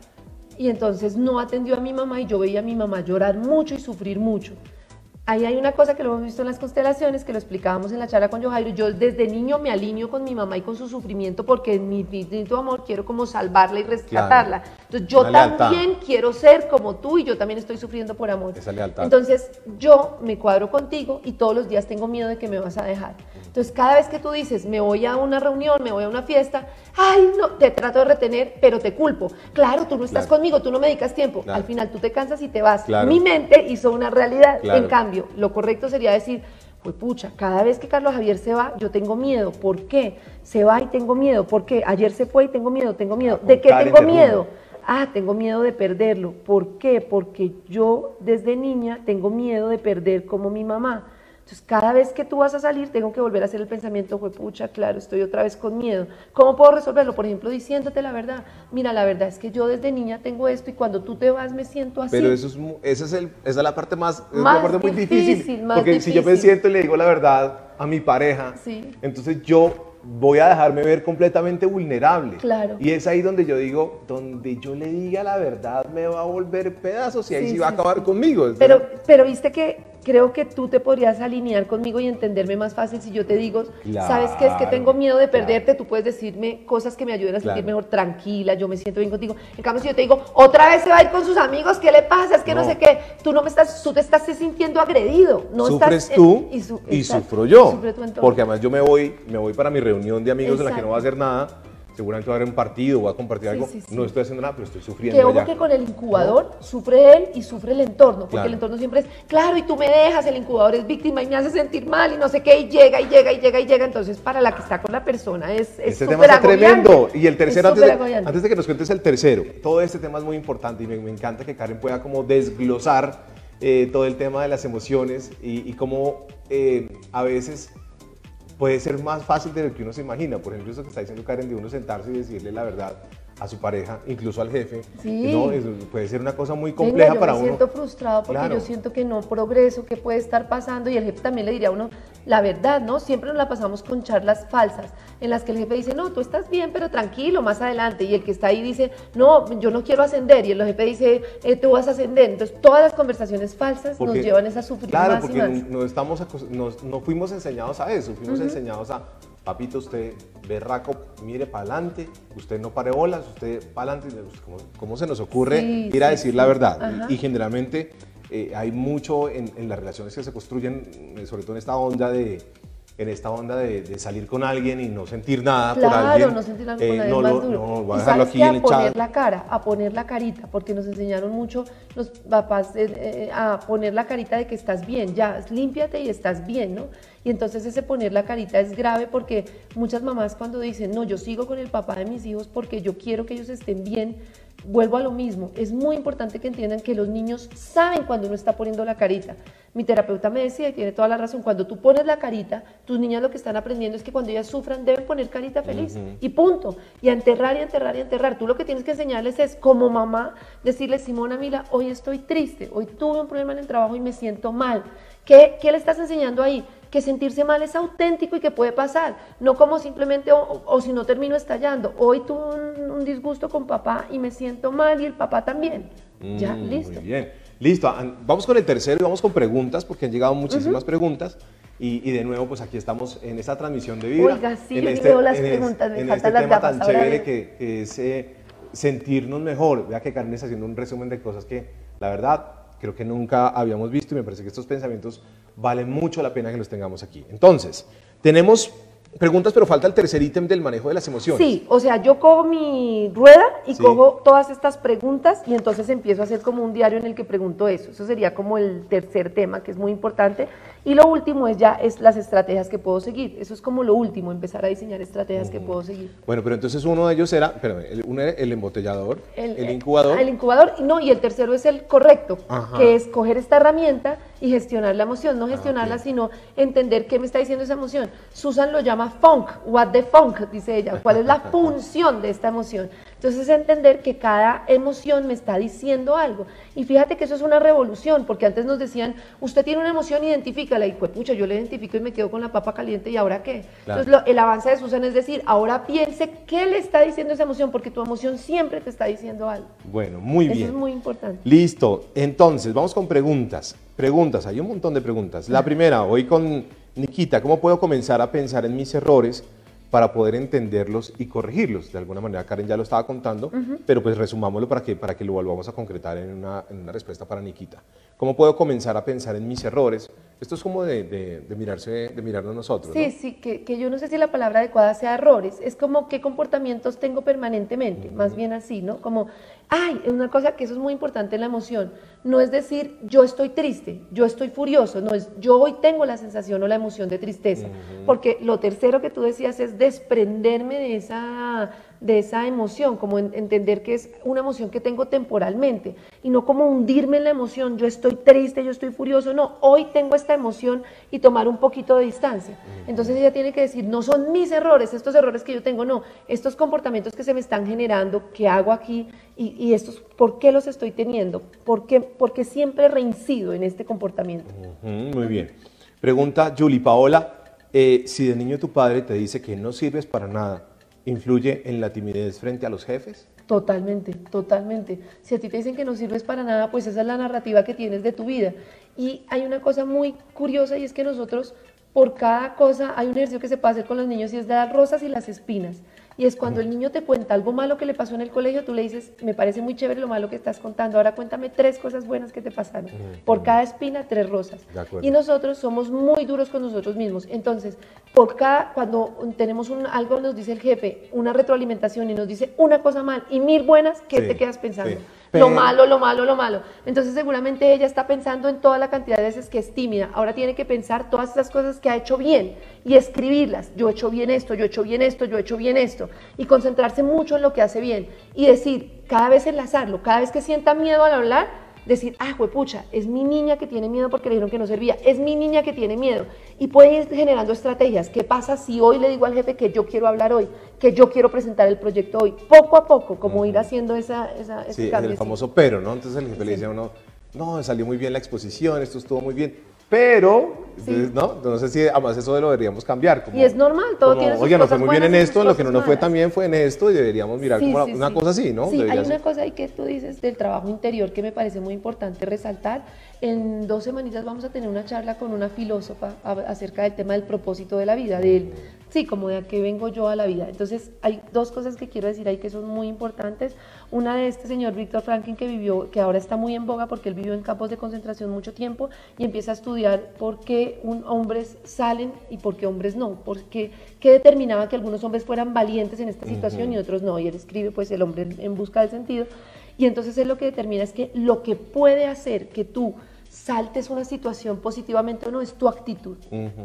Speaker 2: y entonces no atendió a mi mamá y yo veía a mi mamá llorar mucho y sufrir mucho. Ahí hay una cosa que lo hemos visto en las constelaciones, que lo explicábamos en la charla con Johairo. Yo desde niño me alineo con mi mamá y con su sufrimiento porque en mi infinito amor quiero como salvarla y rescatarla. Entonces yo también quiero ser como tú y yo también estoy sufriendo por amor.
Speaker 3: Esa lealtad.
Speaker 2: Entonces yo me cuadro contigo y todos los días tengo miedo de que me vas a dejar. Entonces cada vez que tú dices, me voy a una reunión, me voy a una fiesta, ay, no, te trato de retener, pero te culpo. Claro, tú no estás conmigo, tú no me dedicas tiempo. Al final tú te cansas y te vas. Mi mente hizo una realidad. En cambio, lo correcto sería decir, pues pucha, cada vez que Carlos Javier se va, yo tengo miedo. ¿Por qué? Se va y tengo miedo. ¿Por qué? Ayer se fue y tengo miedo, tengo miedo. ¿De qué tengo miedo? Ah, tengo miedo de perderlo. ¿Por qué? Porque yo desde niña tengo miedo de perder como mi mamá. Entonces, cada vez que tú vas a salir, tengo que volver a hacer el pensamiento, fue pucha, claro, estoy otra vez con miedo. ¿Cómo puedo resolverlo? Por ejemplo, diciéndote la verdad. Mira, la verdad es que yo desde niña tengo esto y cuando tú te vas me siento así.
Speaker 3: Pero eso es, esa, es el, esa es la parte más, es la parte muy difícil. porque si yo me siento y le digo la verdad a mi pareja, entonces yo voy a dejarme ver completamente vulnerable.
Speaker 2: Claro.
Speaker 3: Y es ahí donde yo digo, donde yo le diga la verdad me va a volver pedazos y ahí sí, va a acabar conmigo.
Speaker 2: Pero, pero viste que creo que tú te podrías alinear conmigo y entenderme más fácil si yo te digo, ¿sabes qué? Es que tengo miedo de perderte, tú puedes decirme cosas que me ayuden a sentir mejor, tranquila, yo me siento bien contigo. En cambio, si yo te digo, otra vez se va a ir con sus amigos, ¿qué le pasa? Es que no, sé qué, tú no me estás, tú te estás sintiendo agredido. No
Speaker 3: Sufres
Speaker 2: estás,
Speaker 3: tú y, sufro yo. porque además yo me voy, me voy para mi reunión de amigos en la que no va a hacer nada seguramente va a haber un partido, va a compartir algo, no estoy haciendo nada, pero estoy sufriendo.
Speaker 2: Que ojo que con el incubador sufre él y sufre el entorno, porque el entorno siempre es, claro, y tú me dejas, el incubador es víctima y me hace sentir mal y no sé qué, y llega y llega y llega y llega, entonces para la que está con la persona es... es
Speaker 3: este tema es tremendo. Y el tercero, antes de, antes de, que nos cuentes el tercero, todo este tema es muy importante y me, encanta que Karen pueda como desglosar eh, todo el tema de las emociones y, y cómo eh, a veces puede ser más fácil de lo que uno se imagina. Por ejemplo, eso que está diciendo Karen de uno sentarse y decirle la verdad a su pareja, incluso al jefe. Sí. ¿no? puede ser una cosa muy compleja para uno.
Speaker 2: Yo me siento frustrado porque yo siento que no progreso, que puede estar pasando y el jefe también le diría a uno la verdad, ¿no? Siempre nos la pasamos con charlas falsas en las que el jefe dice, no, tú estás bien, pero tranquilo, más adelante. Y el que está ahí dice, no, yo no quiero ascender. Y el jefe dice, eh, tú vas a ascender. Entonces, todas las conversaciones falsas nos llevan a esa sufrir
Speaker 3: claro, porque No, estamos, no, fuimos enseñados a eso, fuimos enseñados a papito, usted berraco, mire para adelante, usted no pare bolas, usted para adelante, ¿cómo, se nos ocurre ir a decir la verdad? Y, generalmente eh, hay mucho en, en, las relaciones que se construyen, eh, sobre todo en esta onda de, en esta onda de, salir con alguien y no sentir nada
Speaker 2: por
Speaker 3: alguien.
Speaker 2: no sentir nada con eh, no, más duro. No, voy a dejarlo aquí en el a poner la cara, a poner la carita, porque nos enseñaron mucho los papás a poner la carita de que estás bien, ya, límpiate y estás bien, ¿no? Y entonces ese poner la carita es grave porque muchas mamás cuando dicen, no, yo sigo con el papá de mis hijos porque yo quiero que ellos estén bien, vuelvo a lo mismo, es muy importante que entiendan que los niños saben cuando uno está poniendo la carita. Mi terapeuta me decía, y tiene toda la razón, cuando tú pones la carita, tus niñas lo que están aprendiendo es que cuando ellas sufran deben poner carita feliz y punto. Y a enterrar y enterrar y enterrar. Tú lo que tienes que enseñarles es, como mamá, decirles, Simona, mira, hoy estoy triste, hoy tuve un problema en el trabajo y me siento mal. ¿Qué, qué le estás enseñando ahí? Que sentirse mal es auténtico y que puede pasar, no como simplemente o, si no termino estallando. Hoy tuve un, disgusto con papá y me siento mal y el papá también. ya, mm, listo.
Speaker 3: Muy bien. Listo, vamos con el tercero y vamos con preguntas porque han llegado muchísimas preguntas. Y, de nuevo, pues aquí estamos en esta transmisión de vida.
Speaker 2: Oiga, sí, en este, las preguntas, me
Speaker 3: en este las tema tan chévere que, es eh, sentirnos mejor. Vea que Karen está haciendo un resumen de cosas que, la verdad, creo que nunca habíamos visto y me parece que estos pensamientos valen mucho la pena que los tengamos aquí. Entonces, tenemos preguntas, pero falta el tercer ítem del manejo de las emociones.
Speaker 2: Sí, o sea, yo cojo mi rueda y cojo todas estas preguntas y entonces empiezo a hacer como un diario en el que pregunto eso. Eso sería como el tercer tema, que es muy importante. Y lo último es ya es las estrategias que puedo seguir. Eso es como lo último, empezar a diseñar estrategias que puedo seguir.
Speaker 3: Bueno, pero entonces uno de ellos era, pero el, uno era el embotellador, el, incubador.
Speaker 2: El incubador, no, y el tercero es el correcto, que es coger esta herramienta y gestionar la emoción, no ah, gestionarla, sino entender qué me está diciendo esa emoción. Susan lo llama funk, what the funk, dice ella, cuál es la función de esta emoción. Entonces entender que cada emoción me está diciendo algo. Y fíjate que eso es una revolución, porque antes nos decían, usted tiene una emoción, identifícala. Y pues, pucha, yo le identifico y me quedo con la papa caliente, ¿y ahora qué? Entonces el avance de Susan es decir, ahora piense qué le está diciendo esa emoción, porque tu emoción siempre te está diciendo algo.
Speaker 3: Bueno, muy bien.
Speaker 2: Eso es muy importante.
Speaker 3: Listo. Entonces, vamos con preguntas. Preguntas, hay un montón de preguntas. La primera, hoy con Nikita, ¿cómo puedo comenzar a pensar en mis errores para poder entenderlos y corregirlos? De alguna manera, Karen ya lo estaba contando, pero pues resumámoslo para que, para que lo volvamos a concretar en una, en una respuesta para Nikita. ¿Cómo puedo comenzar a pensar en mis errores? Esto es como de, de, mirarse, de mirarnos nosotros.
Speaker 2: Sí, sí, que, que, yo no sé si la palabra adecuada sea errores. Es como qué comportamientos tengo permanentemente, más bien así, ¿no? Como, ay, es una cosa que eso es muy importante en la emoción. No es decir, yo estoy triste, yo estoy furioso, no es, yo hoy tengo la sensación o la emoción de tristeza. Porque lo tercero que tú decías es desprenderme de esa de esa emoción, como entender que es una emoción que tengo temporalmente y no como hundirme en la emoción, yo estoy triste, yo estoy furioso, no, hoy tengo esta emoción y tomar un poquito de distancia. Entonces ella tiene que decir, no son mis errores, estos errores que yo tengo, no, estos comportamientos que se me están generando, que hago aquí y, estos, ¿por qué los estoy teniendo? ¿Por qué, porque siempre reincido en este comportamiento?
Speaker 3: muy bien. Pregunta Julie Paola, eh, si de niño tu padre te dice que no sirves para nada, influye en la timidez frente a los jefes?
Speaker 2: Totalmente, totalmente. Si a ti te dicen que no sirves para nada, pues esa es la narrativa que tienes de tu vida. Y hay una cosa muy curiosa y es que nosotros, por cada cosa, hay un ejercicio que se puede hacer con los niños y es las rosas y las espinas. Y es cuando el niño te cuenta algo malo que le pasó en el colegio, tú le dices, me parece muy chévere lo malo que estás contando, ahora cuéntame tres cosas buenas que te pasaron. Por cada espina, tres rosas. Y nosotros somos muy duros con nosotros mismos. Entonces, por cada, cuando tenemos un, algo, nos dice el jefe, una retroalimentación y nos dice una cosa mal y mil buenas, ¿qué te quedas pensando? Lo malo, lo malo, lo malo. Entonces seguramente ella está pensando en toda la cantidad de veces que es tímida. Ahora tiene que pensar todas esas cosas que ha hecho bien y escribirlas. Yo he hecho bien esto, yo he hecho bien esto, yo he hecho bien esto. Y concentrarse mucho en lo que hace bien. Y decir, cada vez enlazarlo, cada vez que sienta miedo al hablar, decir, ah, pucha, es mi niña que tiene miedo porque le dijeron que no servía, es mi niña que tiene miedo. Y puede ir generando estrategias. ¿Qué pasa si hoy le digo al jefe que yo quiero hablar hoy, que yo quiero presentar el proyecto hoy? Poco a poco, como ir haciendo esa, esa
Speaker 3: sí, el famoso pero, ¿no? Entonces el jefe le dice a uno, no, salió muy bien la exposición, esto estuvo muy bien pero, ¿no? No sé si además eso lo deberíamos cambiar.
Speaker 2: y es normal, todo tiene sus
Speaker 3: Oye, no fue muy bien en esto, lo que no nos fue tan bien fue en esto y deberíamos mirar como una cosa así, ¿no?
Speaker 2: Sí, hay una cosa ahí que tú dices del trabajo interior que me parece muy importante resaltar. En dos semanitas vamos a tener una charla con una filósofa acerca del tema del propósito de la vida, del, Sí, como de a qué vengo yo a la vida. Entonces, hay dos cosas que quiero decir ahí que son muy importantes. Una de este señor Víctor Franklin que vivió, que ahora está muy en boga porque él vivió en campos de concentración mucho tiempo y empieza a estudiar por qué un, hombres salen y por qué hombres no, porque qué determinaba que algunos hombres fueran valientes en esta situación y otros no. Y él escribe, pues, el hombre en busca del sentido. Y entonces él lo que determina es que lo que puede hacer que tú saltes una situación positivamente o no, es tu actitud.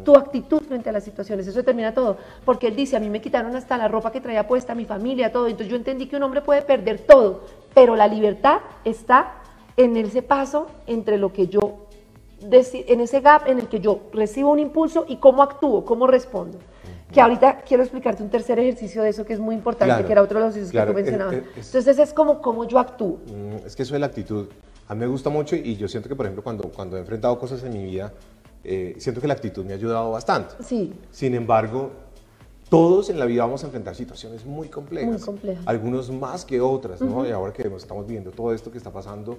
Speaker 2: Tu actitud frente a las situaciones, eso determina todo. Porque él dice, a mí me quitaron hasta la ropa que traía puesta, mi familia, todo. Entonces yo entendí que un hombre puede perder todo, pero la libertad está en ese paso entre lo que yo, en ese gap en el que yo recibo un impulso y cómo actúo, cómo respondo. Que ahorita quiero explicarte un tercer ejercicio de eso que es muy importante, que era otro de los ejercicios que tú mencionabas. Entonces es como cómo yo actúo.
Speaker 3: Mm, es que eso es la actitud. A mí me gusta mucho y yo siento que, por ejemplo, cuando, cuando he enfrentado cosas en mi vida, eh, siento que la actitud me ha ayudado bastante.
Speaker 2: Sí.
Speaker 3: Sin embargo, todos en la vida vamos a enfrentar situaciones muy complejas.
Speaker 2: Muy complejas.
Speaker 3: Algunos más que otras, ¿no? Y ahora que estamos viendo todo esto que está pasando,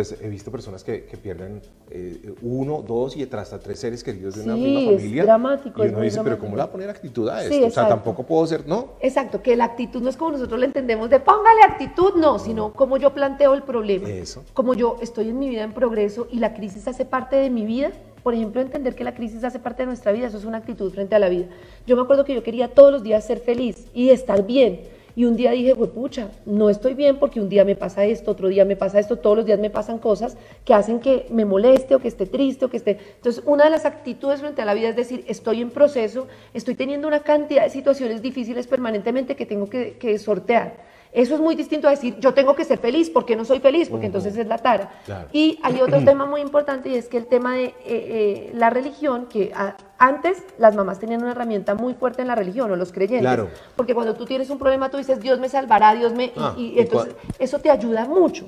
Speaker 3: pues he visto personas que, que pierden eh, uno, dos y hasta tres seres queridos de una misma familia.
Speaker 2: Es dramático.
Speaker 3: Y uno dice, pero ¿cómo le va a poner actitud a esto? o sea, tampoco puedo ser, ¿no?
Speaker 2: Exacto, que la actitud no es como nosotros la entendemos de póngale actitud, no, sino como yo planteo el problema.
Speaker 3: Eso.
Speaker 2: Como yo estoy en mi vida en progreso y la crisis hace parte de mi vida. Por ejemplo, entender que la crisis hace parte de nuestra vida, eso es una actitud frente a la vida. Yo me acuerdo que yo quería todos los días ser feliz y estar bien y un día dije, pues pucha, no estoy bien porque un día me pasa esto, otro día me pasa esto, todos los días me pasan cosas que hacen que me moleste o que esté triste o que esté... Entonces, una de las actitudes frente a la vida es decir, estoy en proceso, estoy teniendo una cantidad de situaciones difíciles permanentemente que tengo que, que sortear. Eso es muy distinto a decir, yo tengo que ser feliz porque no soy feliz, porque entonces es la tara. Y hay otro tema muy importante y es que el tema de eh, eh, la religión, que antes las mamás tenían una herramienta muy fuerte en la religión o los creyentes.
Speaker 3: Claro.
Speaker 2: Porque cuando tú tienes un problema, tú dices, Dios me salvará, Dios me... y, ah, entonces eso te ayuda mucho.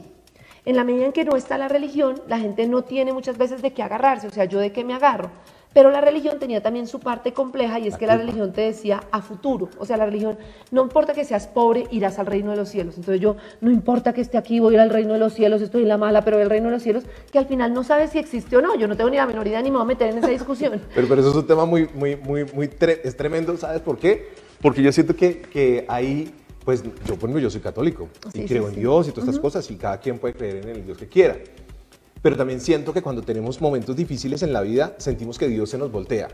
Speaker 2: En la medida en que no está la religión, la gente no tiene muchas veces de qué agarrarse, o sea, yo de qué me agarro. Pero la religión tenía también su parte compleja y es que la religión te decía a futuro. O sea, la religión, no importa que seas pobre, irás al reino de los cielos. Entonces yo, no importa que esté aquí, voy a ir al reino de los cielos, estoy en la mala, pero el reino de los cielos, que al final no sabes si existe o no. Yo no tengo ni la menor idea ni me voy a meter en esa discusión.
Speaker 3: pero, pero eso es un tema muy, muy, muy, muy, es tremendo, ¿sabes por qué? Porque yo siento que, que ahí pues yo, por yo soy católico y creo en Dios y todas estas cosas y cada quien puede creer en el Dios que quiera pero también siento que cuando tenemos momentos difíciles en la vida, sentimos que Dios se nos voltea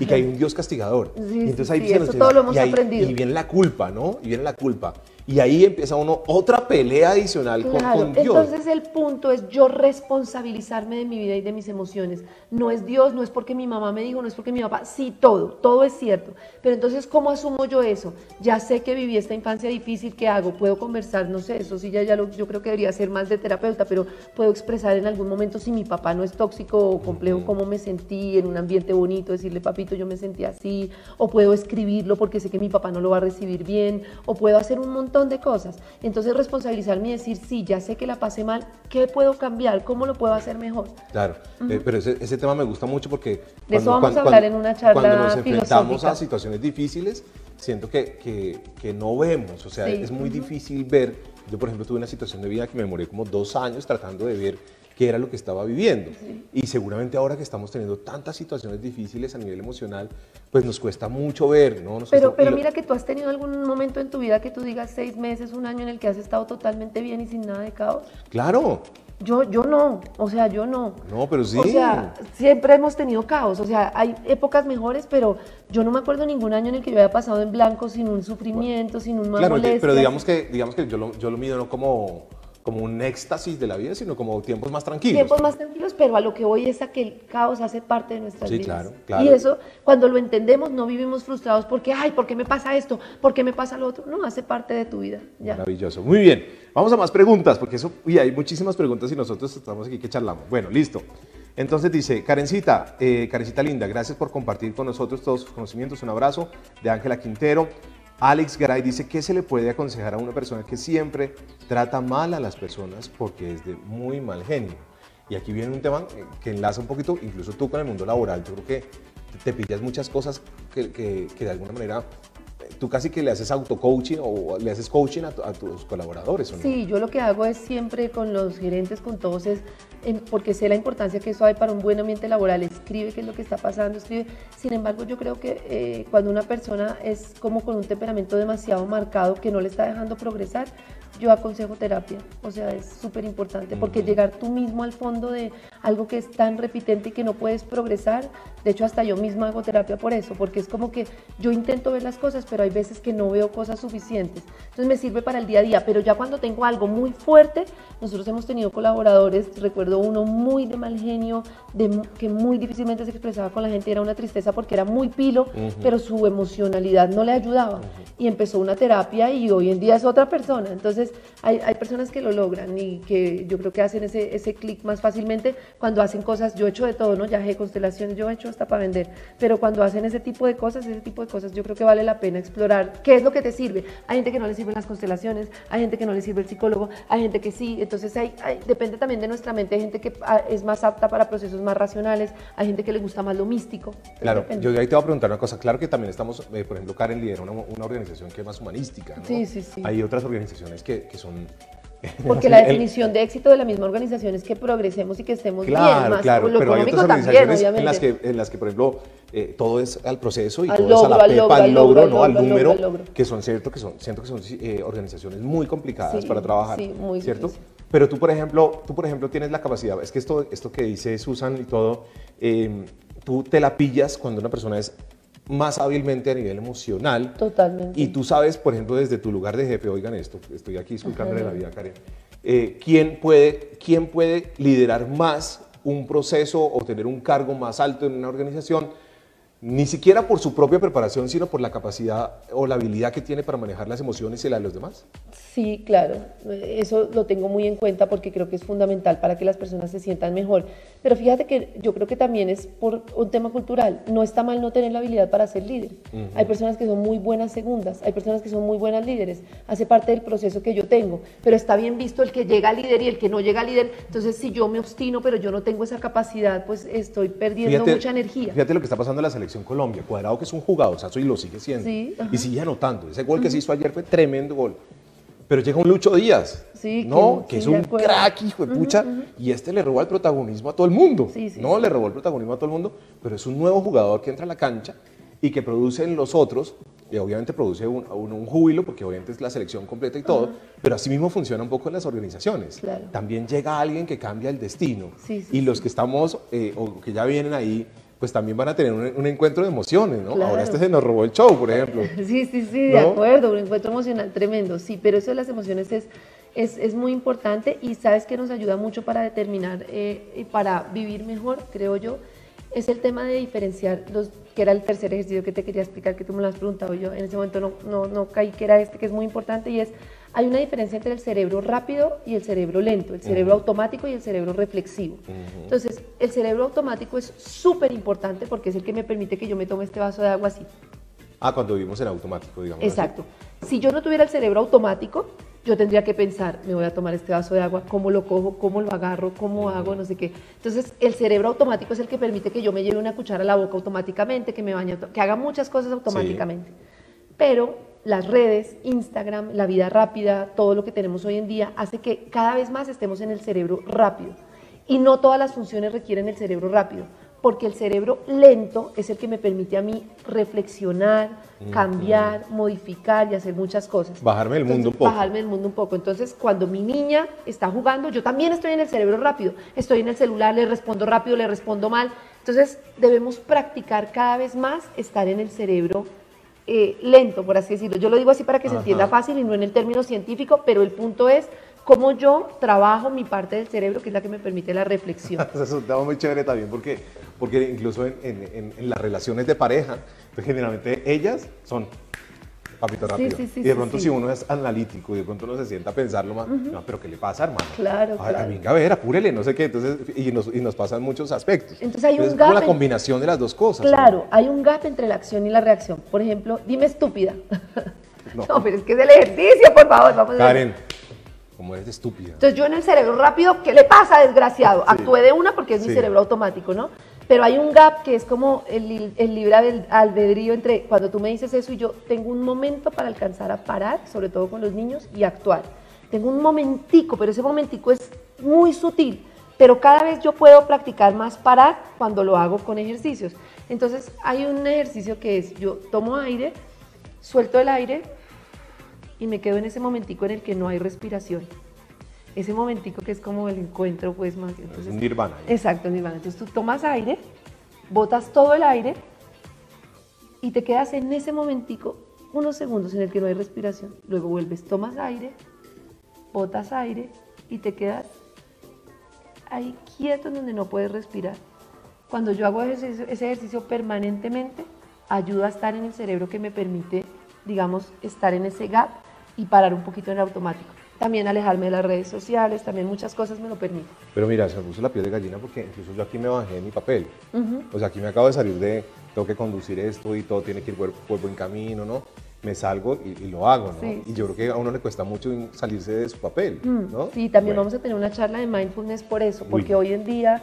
Speaker 3: y que hay un Dios castigador.
Speaker 2: y entonces ahí eso todo lo hemos aprendido.
Speaker 3: Y viene la culpa, ¿no? Y viene la culpa. Y ahí empieza uno otra pelea adicional con, Dios.
Speaker 2: Entonces el punto es yo responsabilizarme de mi vida y de mis emociones. No es Dios, no es porque mi mamá me dijo, no es porque mi papá, sí, todo, todo es cierto. Pero entonces, ¿cómo asumo yo eso? Ya sé que viví esta infancia difícil, ¿qué hago? Puedo conversar, no sé, eso sí, ya, ya lo, yo creo que debería ser más de terapeuta, pero puedo expresar en algún momento si mi papá no es tóxico o complejo, cómo me sentí en un ambiente bonito, decirle, papito, yo me sentí así, o puedo escribirlo porque sé que mi papá no lo va a recibir bien, o puedo hacer un montón de cosas. Entonces responsabilizarme y decir, sí, ya sé que la pasé mal, ¿qué puedo cambiar? ¿Cómo lo puedo hacer mejor?
Speaker 3: Claro, eh, pero ese, ese, tema me gusta mucho porque...
Speaker 2: De eso vamos a hablar en una charla
Speaker 3: Cuando nos enfrentamos a situaciones difíciles, siento que, que, que no vemos, o sea, es muy difícil ver. Yo, por ejemplo, tuve una situación de vida que me demoré como dos años tratando de ver qué era lo que estaba viviendo. Y seguramente ahora que estamos teniendo tantas situaciones difíciles a nivel emocional, pues nos cuesta mucho ver, ¿no?
Speaker 2: pero pero mira que tú has tenido algún momento en tu vida que tú digas seis meses, un año en el que has estado totalmente bien y sin nada de caos.
Speaker 3: Claro.
Speaker 2: Yo, yo no, o sea, yo no.
Speaker 3: No, pero sí.
Speaker 2: O sea, siempre hemos tenido caos, o sea, hay épocas mejores, pero yo no me acuerdo ningún año en el que yo haya pasado en blanco sin un sufrimiento, sin un mal
Speaker 3: Claro, pero digamos que, digamos que yo lo, yo lo mido no como como un éxtasis de la vida, sino como tiempos más tranquilos.
Speaker 2: Tiempos más tranquilos, pero a lo que voy es a que el caos hace parte de nuestras
Speaker 3: sí,
Speaker 2: vidas.
Speaker 3: Claro, claro.
Speaker 2: Y eso, cuando lo entendemos, no vivimos frustrados porque, ay, ¿por qué me pasa esto? ¿Por qué me pasa lo otro? No, hace parte de tu vida. Ya.
Speaker 3: Maravilloso. Muy bien. Vamos a más preguntas, porque eso, y hay muchísimas preguntas y nosotros estamos aquí que charlamos. Bueno, listo. Entonces dice, Karencita, eh, Karencita linda, gracias por compartir con nosotros todos sus conocimientos. Un abrazo de Ángela Quintero. Alex Garay dice, ¿qué se le puede aconsejar a una persona que siempre trata mal a las personas porque es de muy mal genio? Y aquí viene un tema que enlaza un poquito, incluso tú con el mundo laboral. Yo creo que te pillas muchas cosas que, que, que de alguna manera tú casi que le haces auto-coaching o le haces coaching a, tus colaboradores. ¿o no?
Speaker 2: Sí, yo lo que hago es siempre con los gerentes, con todos, es porque sé la importancia que eso hay para un buen ambiente laboral, es escribe qué es lo que está pasando, escribe. Sin embargo, yo creo que eh, cuando una persona es como con un temperamento demasiado marcado que no le está dejando progresar, yo aconsejo terapia, o sea, es súper importante porque llegar tú mismo al fondo de algo que es tan repitente y que no puedes progresar, de hecho hasta yo misma hago terapia por eso, porque es como que yo intento ver las cosas, pero hay veces que no veo cosas suficientes, entonces me sirve para el día a día, pero ya cuando tengo algo muy fuerte, nosotros hemos tenido colaboradores, recuerdo uno muy de mal genio, de, que muy difícilmente se expresaba con la gente, era una tristeza porque era muy pilo, pero su emocionalidad no le ayudaba. Y empezó una terapia y hoy en día es otra persona, entonces hay, hay, personas que lo logran y que yo creo que hacen ese, ese clic más fácilmente cuando hacen cosas, yo he hecho de todo, ¿no? Ya he constelaciones, yo he hecho hasta para vender, pero cuando hacen ese tipo de cosas, ese tipo de cosas, yo creo que vale la pena explorar qué es lo que te sirve. Hay gente que no le sirven las constelaciones, hay gente que no le sirve el psicólogo, hay gente que sí, entonces hay, depende también de nuestra mente, hay gente que ah, es más apta para procesos más racionales, hay gente que le gusta más lo místico.
Speaker 3: Claro, yo ahí te voy a preguntar una cosa, claro que también estamos, eh, por ejemplo, Karen lidera una, una, organización que es más humanística, ¿no?
Speaker 2: Sí, sí, sí.
Speaker 3: Hay otras organizaciones que que, son...
Speaker 2: Porque la definición de éxito de la misma organización es que progresemos y que estemos
Speaker 3: bien,
Speaker 2: más
Speaker 3: claro, lo pero hay otras organizaciones también, en las que, en las que, por ejemplo, eh, todo es al proceso y todo es a la pepa, al logro, al ¿no? al, número, que son cierto que son, siento que son eh, organizaciones muy complicadas para trabajar, sí, muy ¿cierto? Pero tú, por ejemplo, tú, por ejemplo, tienes la capacidad, es que esto, esto que dice Susan y todo, eh, tú te la pillas cuando una persona es más hábilmente a nivel emocional.
Speaker 2: Totalmente.
Speaker 3: Y tú sabes, por ejemplo, desde tu lugar de jefe, oigan esto, estoy aquí de la vida, Karen, eh, ¿quién, puede, ¿quién puede liderar más un proceso o tener un cargo más alto en una organización? Ni siquiera por su propia preparación, sino por la capacidad o la habilidad que tiene para manejar las emociones y la de los demás.
Speaker 2: Sí, claro, eso lo tengo muy en cuenta porque creo que es fundamental para que las personas se sientan mejor. Pero fíjate que yo creo que también es por un tema cultural. No está mal no tener la habilidad para ser líder. Hay personas que son muy buenas segundas, hay personas que son muy buenas líderes. Hace parte del proceso que yo tengo. Pero está bien visto el que llega a líder y el que no llega a líder. Entonces, si yo me obstino, pero yo no tengo esa capacidad, pues estoy perdiendo mucha energía.
Speaker 3: Fíjate lo que está pasando en la selección Colombia. Cuadrado, que es un jugador, o y lo sigue siendo. y sigue anotando. Ese gol que se hizo ayer fue tremendo gol. Pero llega un Lucho Díaz, ¿no? Que, es un crack, hijo de pucha, y este le robó el protagonismo a todo el mundo. no, le robó el protagonismo a todo el mundo, pero es un nuevo jugador que entra a la cancha y que produce en los otros, y obviamente produce un, un, júbilo, porque obviamente es la selección completa y todo, pero así mismo funciona un poco en las organizaciones. También llega alguien que cambia el destino. y los que estamos, eh, o que ya vienen ahí, pues también van a tener un, encuentro de emociones, ¿no? Ahora este se nos robó el show, por ejemplo.
Speaker 2: Sí, sí, sí, de acuerdo, un encuentro emocional tremendo, sí, pero eso de las emociones es, es, es muy importante y sabes que nos ayuda mucho para determinar eh, y para vivir mejor, creo yo, es el tema de diferenciar los que era el tercer ejercicio que te quería explicar, que tú me lo has preguntado yo, en ese momento no, no, no caí que era este, que es muy importante, y es hay una diferencia entre el cerebro rápido y el cerebro lento, el cerebro automático y el cerebro reflexivo. Entonces, el cerebro automático es súper importante porque es el que me permite que yo me tome este vaso de agua así.
Speaker 3: Ah, cuando vivimos en automático, digamos.
Speaker 2: Exacto. Si yo no tuviera el cerebro automático, yo tendría que pensar, me voy a tomar este vaso de agua, cómo lo cojo, cómo lo agarro, cómo hago, no sé qué. Entonces, el cerebro automático es el que permite que yo me lleve una cuchara a la boca automáticamente, que me bañe, que haga muchas cosas automáticamente. Pero las redes, Instagram, la vida rápida, todo lo que tenemos hoy en día, hace que cada vez más estemos en el cerebro rápido. Y no todas las funciones requieren el cerebro rápido, porque el cerebro lento es el que me permite a mí reflexionar, cambiar, modificar y hacer muchas cosas.
Speaker 3: Bajarme el mundo un poco.
Speaker 2: Bajarme el mundo un poco. Entonces, cuando mi niña está jugando, yo también estoy en el cerebro rápido. Estoy en el celular, le respondo rápido, le respondo mal. Entonces, debemos practicar cada vez más estar en el cerebro eh, lento, por así decirlo. Yo lo digo así para que se entienda fácil y no en el término científico, pero el punto es cómo yo trabajo mi parte del cerebro, que es la que me permite la reflexión.
Speaker 3: Eso es un tema muy chévere también, porque, porque incluso en, en las relaciones de pareja, pues generalmente ellas son papito rápido. y de pronto si uno es analítico y de pronto uno se sienta a pensarlo más, no, pero ¿qué le pasa, hermano?
Speaker 2: Claro,
Speaker 3: a,
Speaker 2: claro.
Speaker 3: venga, a ver, apúrele, no sé qué, entonces, y nos, y nos pasan muchos aspectos.
Speaker 2: Entonces hay un gap.
Speaker 3: Es la combinación de las dos cosas.
Speaker 2: Claro, hay un gap entre la acción y la reacción. Por ejemplo, dime estúpida. No, pero es que es el ejercicio, por favor, vamos
Speaker 3: Karen. Como eres estúpida.
Speaker 2: Entonces yo en el cerebro rápido, ¿qué le pasa, desgraciado? Actué de una porque es mi cerebro automático, ¿no? Pero hay un gap que es como el, el libre albedrío entre cuando tú me dices eso y yo tengo un momento para alcanzar a parar, sobre todo con los niños, y actuar. Tengo un momentico, pero ese momentico es muy sutil. pero cada vez yo puedo practicar más parar cuando lo hago con ejercicios. Entonces hay un ejercicio que es, yo tomo aire, suelto el aire y me quedo en ese momentico en el que no hay respiración. Ese momentico que es como el encuentro, pues más.
Speaker 3: Entonces, es nirvana.
Speaker 2: Exacto, nirvana. Entonces tú tomas aire, botas todo el aire y te quedas en ese momentico unos segundos en el que no hay respiración. Luego vuelves, tomas aire, botas aire y te quedas ahí quieto en donde no puedes respirar. Cuando yo hago ese, ejercicio permanentemente, ayuda a estar en el cerebro que me permite, digamos, estar en ese gap y parar un poquito en el automático. También alejarme de las redes sociales, también muchas cosas me lo permiten.
Speaker 3: Pero mira, se me puso la piel de gallina porque incluso yo aquí me bajé en mi papel. O sea, aquí me acabo de salir de, tengo que conducir esto y todo tiene que ir por, por buen camino, ¿no? me salgo y, lo hago, ¿no? Y yo creo que a uno le cuesta mucho salirse de su papel, mm, ¿no?
Speaker 2: Sí, también vamos a tener una charla de mindfulness por eso, porque hoy en día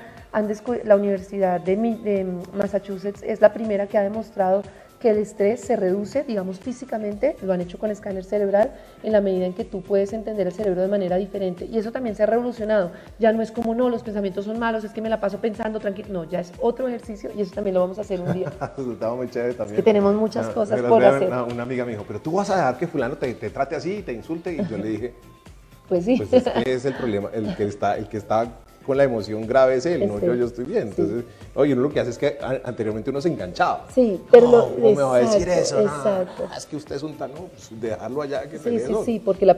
Speaker 2: la Universidad de Massachusetts es la primera que ha demostrado que el estrés se reduce, digamos, físicamente, lo han hecho con escáner cerebral, en la medida en que tú puedes entender el cerebro de manera diferente. Y eso también se ha revolucionado. Ya no es como, no, los pensamientos son malos, es que me la paso pensando tranquilo. No, ya es otro ejercicio y eso también lo vamos a hacer un día.
Speaker 3: Muy chévere también.
Speaker 2: Es que tenemos muchas cosas por hacer.
Speaker 3: Una, amiga me dijo, pero tú vas a dejar que fulano te, te trate así y te insulte. Y yo le dije,
Speaker 2: pues sí.
Speaker 3: Pues es, que es el problema, el que está, el que está con la emoción grave es él, no yo, yo estoy bien. Entonces, oye, uno lo que hace es que anteriormente uno se enganchaba.
Speaker 2: Sí, pero
Speaker 3: no, ¿cómo me va a decir eso? Exacto. es que usted es un tan, no, pues dejarlo allá que
Speaker 2: Sí, sí, sí, porque la,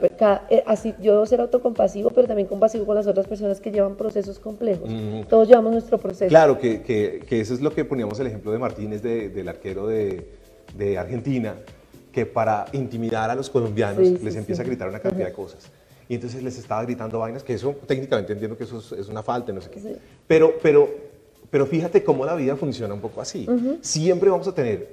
Speaker 2: eh, así yo ser autocompasivo, pero también compasivo con las otras personas que llevan procesos complejos. Todos llevamos nuestro proceso.
Speaker 3: Claro, que, que, que, eso es lo que poníamos el ejemplo de Martínez, de, del arquero de, de, Argentina, que para intimidar a los colombianos les empieza a gritar una cantidad de cosas y entonces les estaba gritando vainas, que eso técnicamente entiendo que eso es, una falta, no sé qué. Pero, pero, pero fíjate cómo la vida funciona un poco así. Siempre vamos a tener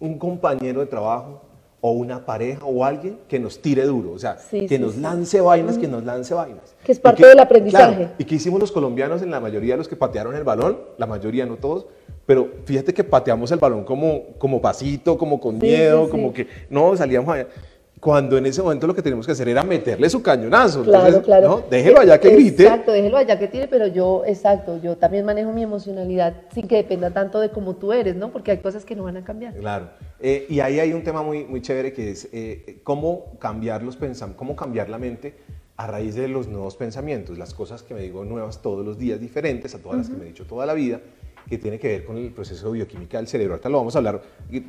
Speaker 3: un compañero de trabajo o una pareja o alguien que nos tire duro, o sea, que nos lance vainas, que nos lance vainas.
Speaker 2: Que es parte del aprendizaje.
Speaker 3: y que hicimos los colombianos en la mayoría de los que patearon el balón, la mayoría, no todos, pero fíjate que pateamos el balón como, como pasito, como con miedo, como que no, salíamos allá cuando en ese momento lo que teníamos que hacer era meterle su cañonazo.
Speaker 2: Claro, claro.
Speaker 3: ¿no? Déjelo allá que grite.
Speaker 2: Exacto, déjelo allá que tire, pero yo, exacto, yo también manejo mi emocionalidad sin que dependa tanto de cómo tú eres, ¿no? Porque hay cosas que no van a cambiar.
Speaker 3: Claro. Eh, y ahí hay un tema muy, muy chévere que es eh, cómo cambiar los pensamientos, cómo cambiar la mente a raíz de los nuevos pensamientos, las cosas que me digo nuevas todos los días, diferentes a todas las que me he dicho toda la vida que tiene que ver con el proceso bioquímica del cerebro. Ahorita lo vamos a hablar,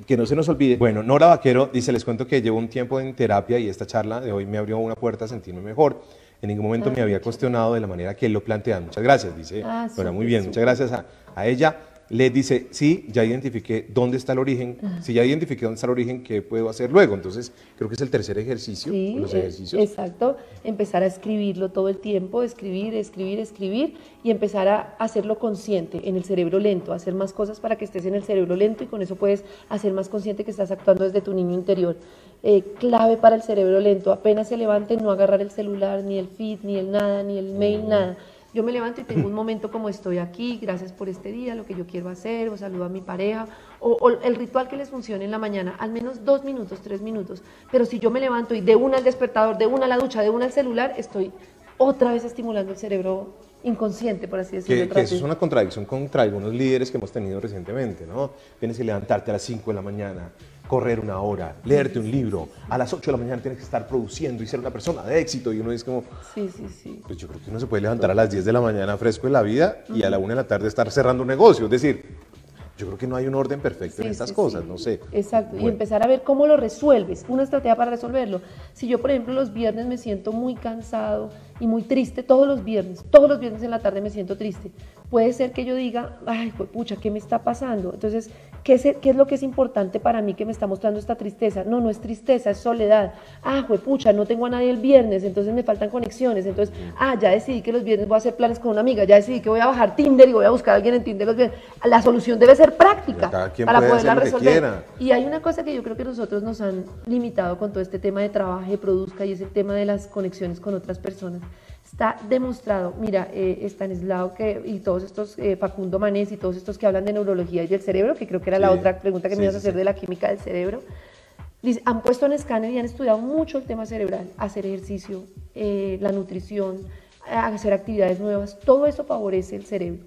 Speaker 3: que no se nos olvide. Bueno, Nora Vaquero dice, les cuento que llevo un tiempo en terapia y esta charla de hoy me abrió una puerta a sentirme mejor. En ningún momento me había cuestionado de la manera que él lo plantea. Muchas gracias, dice. Ah, bueno, muy bien, muchas gracias a, a ella le dice, sí, ya identifiqué dónde está el origen, si ya identifiqué dónde está el origen, ¿qué puedo hacer luego? Entonces, creo que es el tercer ejercicio,
Speaker 2: sí,
Speaker 3: los
Speaker 2: eh,
Speaker 3: ejercicios.
Speaker 2: Exacto, empezar a escribirlo todo el tiempo, escribir, escribir, escribir y empezar a hacerlo consciente en el cerebro lento, hacer más cosas para que estés en el cerebro lento y con eso puedes hacer más consciente que estás actuando desde tu niño interior. Eh, clave para el cerebro lento, apenas se levante, no agarrar el celular, ni el feed, ni el nada, ni el mail, nada yo me levanto y tengo un momento como estoy aquí, gracias por este día, lo que yo quiero hacer, o saludo a mi pareja, o, el ritual que les funcione en la mañana, al menos dos minutos, tres minutos. Pero si yo me levanto y de una al despertador, de una a la ducha, de una al celular, estoy otra vez estimulando el cerebro inconsciente, por así decirlo.
Speaker 3: Que, eso es una contradicción contra algunos líderes que hemos tenido recientemente, ¿no? Tienes que levantarte a las 5 de la mañana, correr una hora, leerte un libro. A las 8 de la mañana tienes que estar produciendo y ser una persona de éxito. Y uno es como,
Speaker 2: sí, sí, sí.
Speaker 3: Pues yo creo que uno se puede levantar a las 10 de la mañana fresco en la vida y a la 1 de la tarde estar cerrando un negocio. Es decir, yo creo que no hay un orden perfecto en estas cosas, no sé.
Speaker 2: Exacto, y empezar a ver cómo lo resuelves, una estrategia para resolverlo. Si yo, por ejemplo, los viernes me siento muy cansado y muy triste, todos los viernes, todos los viernes en la tarde me siento triste, puede ser que yo diga, ay, pucha, ¿qué me está pasando? Entonces, ¿qué es, ¿qué es lo que es importante para mí que me está mostrando esta tristeza? No, no es tristeza, es soledad. Ah, pucha, no tengo a nadie el viernes, entonces me faltan conexiones. Entonces, ah, ya decidí que los viernes voy a hacer planes con una amiga, ya decidí que voy a bajar Tinder y voy a buscar a alguien en Tinder los viernes. La solución debe ser práctica para poderla resolver. Y hay una cosa que yo creo que nosotros nos han limitado con todo este tema de trabajo y produzca y es el tema de las conexiones con otras personas. Está demostrado, mira, eh, Stanislao que, y todos estos, eh, Facundo Manés y todos estos que hablan de neurología y del cerebro, que creo que era la otra pregunta que me ibas a hacer de la química del cerebro, han puesto en escáner y han estudiado mucho el tema cerebral, hacer ejercicio, eh, la nutrición, hacer actividades nuevas. Todo eso favorece el cerebro.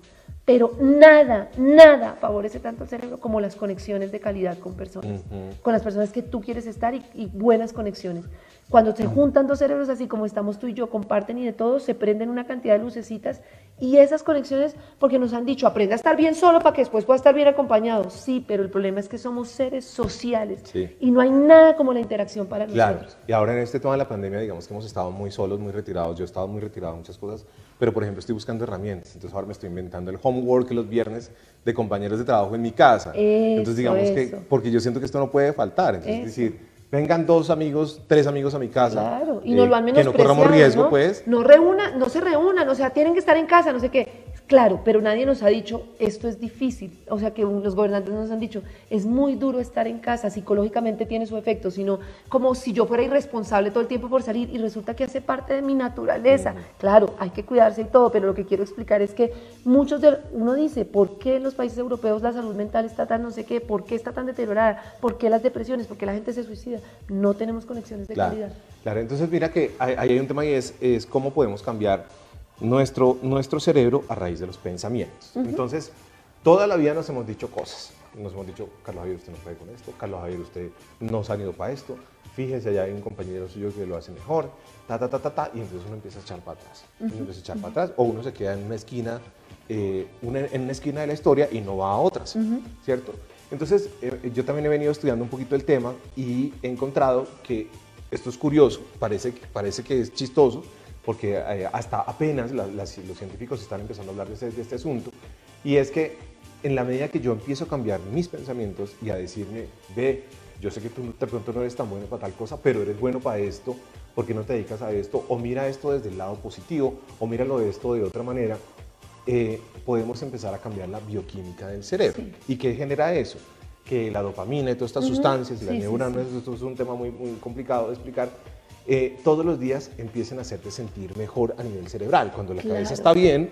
Speaker 2: Pero nada, nada favorece tanto el cerebro como las conexiones de calidad con personas, con las personas que tú quieres estar y, y buenas conexiones. Cuando se juntan dos cerebros así como estamos tú y yo, comparten y de todo, se prenden una cantidad de lucecitas y esas conexiones, porque nos han dicho, aprende a estar bien solo para que después pueda estar bien acompañado. Sí, pero el problema es que somos seres sociales y no hay nada como la interacción para
Speaker 3: claro.
Speaker 2: nosotros.
Speaker 3: Y ahora en este tema de la pandemia, digamos que hemos estado muy solos, muy retirados. Yo he estado muy retirado de muchas cosas, pero por ejemplo estoy buscando herramientas. Entonces ahora me estoy inventando el homework los viernes de compañeros de trabajo en mi casa. Entonces digamos que, porque yo siento que esto no puede faltar. Entonces, es decir, vengan dos amigos, tres amigos a mi casa.
Speaker 2: Claro, y no lo han
Speaker 3: eh, Que no corramos riesgo, pues.
Speaker 2: No reúna, no se reúnan, o sea, tienen que estar en casa, no sé qué. Claro, pero nadie nos ha dicho, esto es difícil. O sea, que los gobernantes nos han dicho, es muy duro estar en casa, psicológicamente tiene su efecto, sino como si yo fuera irresponsable todo el tiempo por salir y resulta que hace parte de mi naturaleza. Claro, hay que cuidarse y todo, pero lo que quiero explicar es que muchos de, uno dice, ¿por qué en los países europeos la salud mental está tan no sé qué? ¿Por qué está tan deteriorada? ¿Por qué las depresiones? ¿Por qué la gente se suicida? No tenemos conexiones de calidad.
Speaker 3: Claro, entonces mira que ahí hay un tema y es, es cómo podemos cambiar nuestro, nuestro cerebro a raíz de los pensamientos. Entonces, toda la vida nos hemos dicho cosas. Nos hemos dicho, Carlos Javier, usted no puede con esto, Carlos Javier, usted no se ha ido para esto, fíjese, allá hay un compañero suyo que lo hace mejor, ta, ta, ta, ta, ta, y entonces uno empieza a echar para atrás. Uno empieza a echar para atrás, o uno se queda en una esquina, eh, en una esquina de la historia y no va a otras, ¿cierto? Entonces, eh, yo también he venido estudiando un poquito el tema y he encontrado que esto es curioso, parece, parece que es chistoso, porque eh, hasta apenas los científicos están empezando a hablar de este, de este, asunto, y es que en la medida que yo empiezo a cambiar mis pensamientos y a decirme, ve, yo sé que tú de pronto no eres tan bueno para tal cosa, pero eres bueno para esto, ¿por qué no te dedicas a esto? O mira esto desde el lado positivo, o míralo de esto de otra manera, eh, podemos empezar a cambiar la bioquímica del cerebro. ¿Y qué genera eso? Que la dopamina y todas estas sustancias, y las neuronas, esto es un tema muy, muy complicado de explicar, eh, todos los días empiecen a hacerte sentir mejor a nivel cerebral. Cuando la cabeza está bien,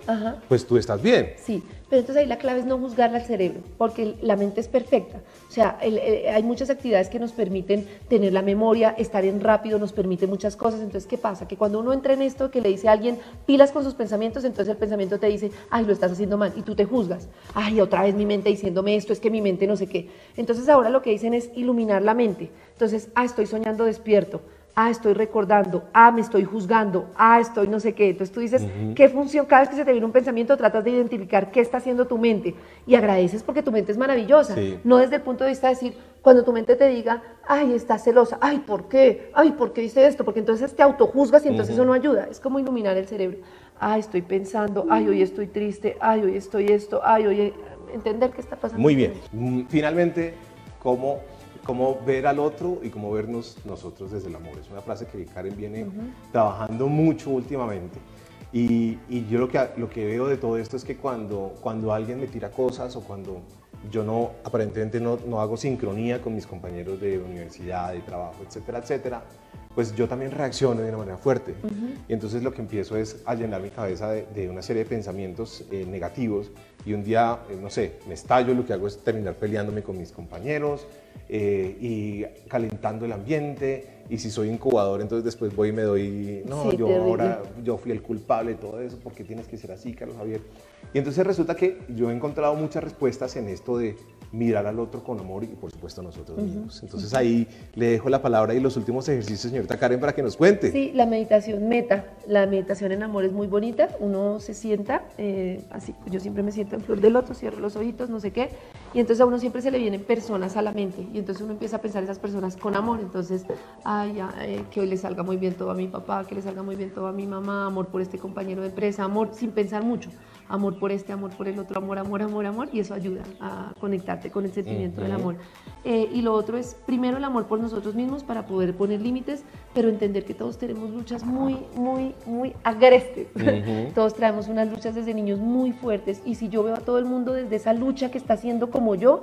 Speaker 3: pues tú estás bien.
Speaker 2: Sí, pero entonces ahí la clave es no juzgar al cerebro, porque la mente es perfecta. O sea, hay muchas actividades que nos permiten tener la memoria, estar en rápido, nos permite muchas cosas. Entonces, ¿qué pasa? Que cuando uno entra en esto, que le dice a alguien pilas con sus pensamientos, entonces el pensamiento te dice, ay, lo estás haciendo mal, y tú te juzgas. Ay, otra vez mi mente diciéndome esto, es que mi mente no sé qué. Entonces ahora lo que dicen es iluminar la mente. Entonces, ah, estoy soñando despierto ah, estoy recordando, ah, me estoy juzgando, ah, estoy no sé qué. Entonces tú dices, ¿qué función? Cada vez que se te viene un pensamiento, tratas de identificar qué está haciendo tu mente y agradeces porque tu mente es maravillosa. No desde el punto de vista de decir, cuando tu mente te diga, ay, estás celosa, ay, ¿por qué? Ay, ¿por qué hice esto? Porque entonces te autojuzgas y entonces eso no ayuda. Es como iluminar el cerebro. Ay, estoy pensando, ay, hoy estoy triste, ay, hoy estoy esto, ay, hoy entender qué está pasando.
Speaker 3: Muy bien. Mm, finalmente, ¿cómo cómo ver al otro y cómo vernos nosotros desde el amor. Es una frase que Karen viene trabajando mucho últimamente. Y, yo lo que, lo que veo de todo esto es que cuando, cuando alguien me tira cosas o cuando yo no, aparentemente no, no hago sincronía con mis compañeros de universidad, de trabajo, etcétera, etcétera, pues yo también reacciono de una manera fuerte. Y entonces lo que empiezo es a llenar mi cabeza de, una serie de pensamientos eh, negativos y un día, eh, no sé, me estallo, lo que hago es terminar peleándome con mis compañeros eh, y calentando el ambiente. Y si soy incubador, entonces después voy y me doy, no, yo ahora, yo fui el culpable de todo eso, porque tienes que ser así, Carlos Javier? Y entonces resulta que yo he encontrado muchas respuestas en esto de mirar al otro con amor y por supuesto a nosotros mismos. Entonces ahí le dejo la palabra y los últimos ejercicios, señorita Karen, para que nos cuente.
Speaker 2: Sí, la meditación meta, la meditación en amor es muy bonita, uno se sienta, eh, así, yo siempre me siento en flor del loto, cierro los ojitos, no sé qué, y entonces a uno siempre se le vienen personas a la mente. Y entonces uno empieza a pensar esas personas con amor, entonces, ay, eh, que hoy le salga muy bien todo a mi papá, que le salga muy bien todo a mi mamá, amor por este compañero de empresa, amor sin pensar mucho amor por este, amor por el otro, amor, amor, amor, amor, y eso ayuda a conectarte con el sentimiento del amor. Eh, y lo otro es, primero, el amor por nosotros mismos para poder poner límites, pero entender que todos tenemos luchas muy, muy, muy agrestes. todos traemos unas luchas desde niños muy fuertes, y si yo veo a todo el mundo desde esa lucha que está haciendo como yo,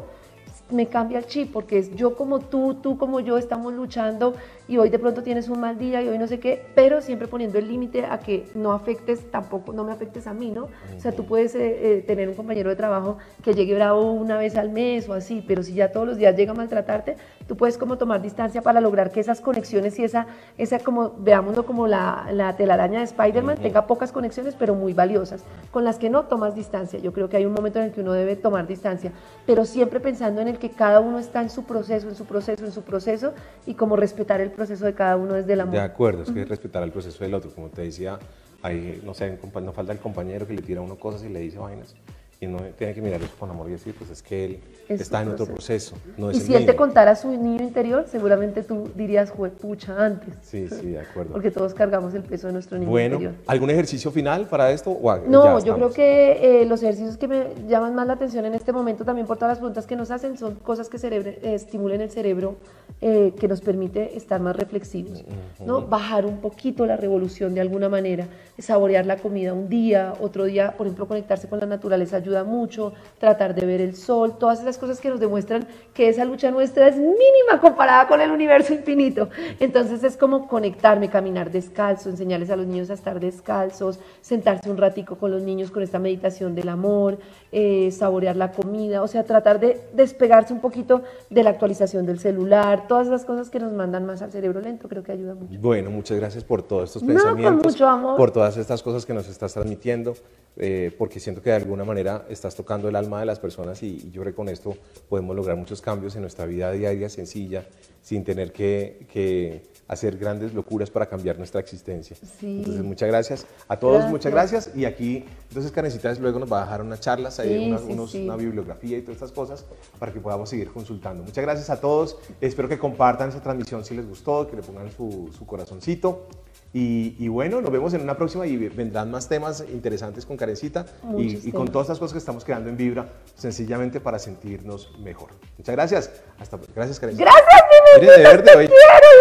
Speaker 2: me cambia el chip, porque es yo como tú, tú como yo estamos luchando y hoy de pronto tienes un mal día y hoy no sé qué, pero siempre poniendo el límite a que no afectes tampoco, no me afectes a mí, ¿no? O sea, tú puedes eh, eh, tener un compañero de trabajo que llegue bravo una vez al mes o así, pero si ya todos los días llega a maltratarte, tú puedes como tomar distancia para lograr que esas conexiones y esa, esa como, veámoslo como la, la telaraña de Spider-Man, tenga pocas conexiones, pero muy valiosas, con las que no tomas distancia. Yo creo que hay un momento en el que uno debe tomar distancia, pero siempre pensando en el que cada uno está en su proceso, en su proceso, en su proceso, y como respetar el proceso de cada uno desde el amor.
Speaker 3: De acuerdo, es que respetar el proceso del otro, como te decía, hay, no sé, no falta el compañero que le tira a uno cosas y le dice vainas y no tiene que mirar eso con amor y decir, pues es que él está en otro proceso.
Speaker 2: y si él te contara su niño interior, seguramente tú dirías, pucha, antes.
Speaker 3: Sí, sí, de acuerdo.
Speaker 2: Porque todos cargamos el peso de nuestro niño interior.
Speaker 3: Bueno, ¿algún ejercicio final para esto?
Speaker 2: no, yo creo que eh, los ejercicios que me llaman más la atención en este momento, también por todas las preguntas que nos hacen, son cosas que cerebre, eh, estimulen el cerebro, eh, que nos permite estar más reflexivos. ¿no? Bajar un poquito la revolución de alguna manera, saborear la comida un día, otro día, por ejemplo, conectarse con la naturaleza ayuda mucho, tratar de ver el sol, todas esas cosas que nos demuestran que esa lucha nuestra es mínima comparada con el universo infinito. Entonces es como conectarme, caminar descalzo, enseñarles a los niños a estar descalzos, sentarse un ratico con los niños con esta meditación del amor, eh, saborear la comida, o sea, tratar de despegarse un poquito de la actualización del celular, todas esas cosas que nos mandan más al cerebro lento, creo que ayuda mucho.
Speaker 3: Bueno, muchas gracias por todos estos pensamientos, por todas estas cosas que nos estás transmitiendo, eh, porque siento que de alguna manera estás tocando el alma de las personas y, yo creo que con esto podemos lograr muchos cambios en nuestra vida diaria sencilla, sin tener que, hacer grandes locuras para cambiar nuestra existencia. Entonces, muchas gracias a todos, muchas gracias. Y aquí, entonces, Canecitas luego nos va a dejar unas charlas, una bibliografía y todas estas cosas para que podamos seguir consultando. Muchas gracias a todos. Espero que compartan esta transmisión si les gustó, que le pongan su, su corazoncito. Y, bueno, nos vemos en una próxima y vendrán más temas interesantes con Karencita y, con todas estas cosas que estamos creando en Vibra, sencillamente para sentirnos mejor. Muchas gracias. Hasta Gracias, Karencita.
Speaker 2: Gracias, mi de verde hoy.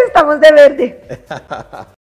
Speaker 2: Estamos de verde.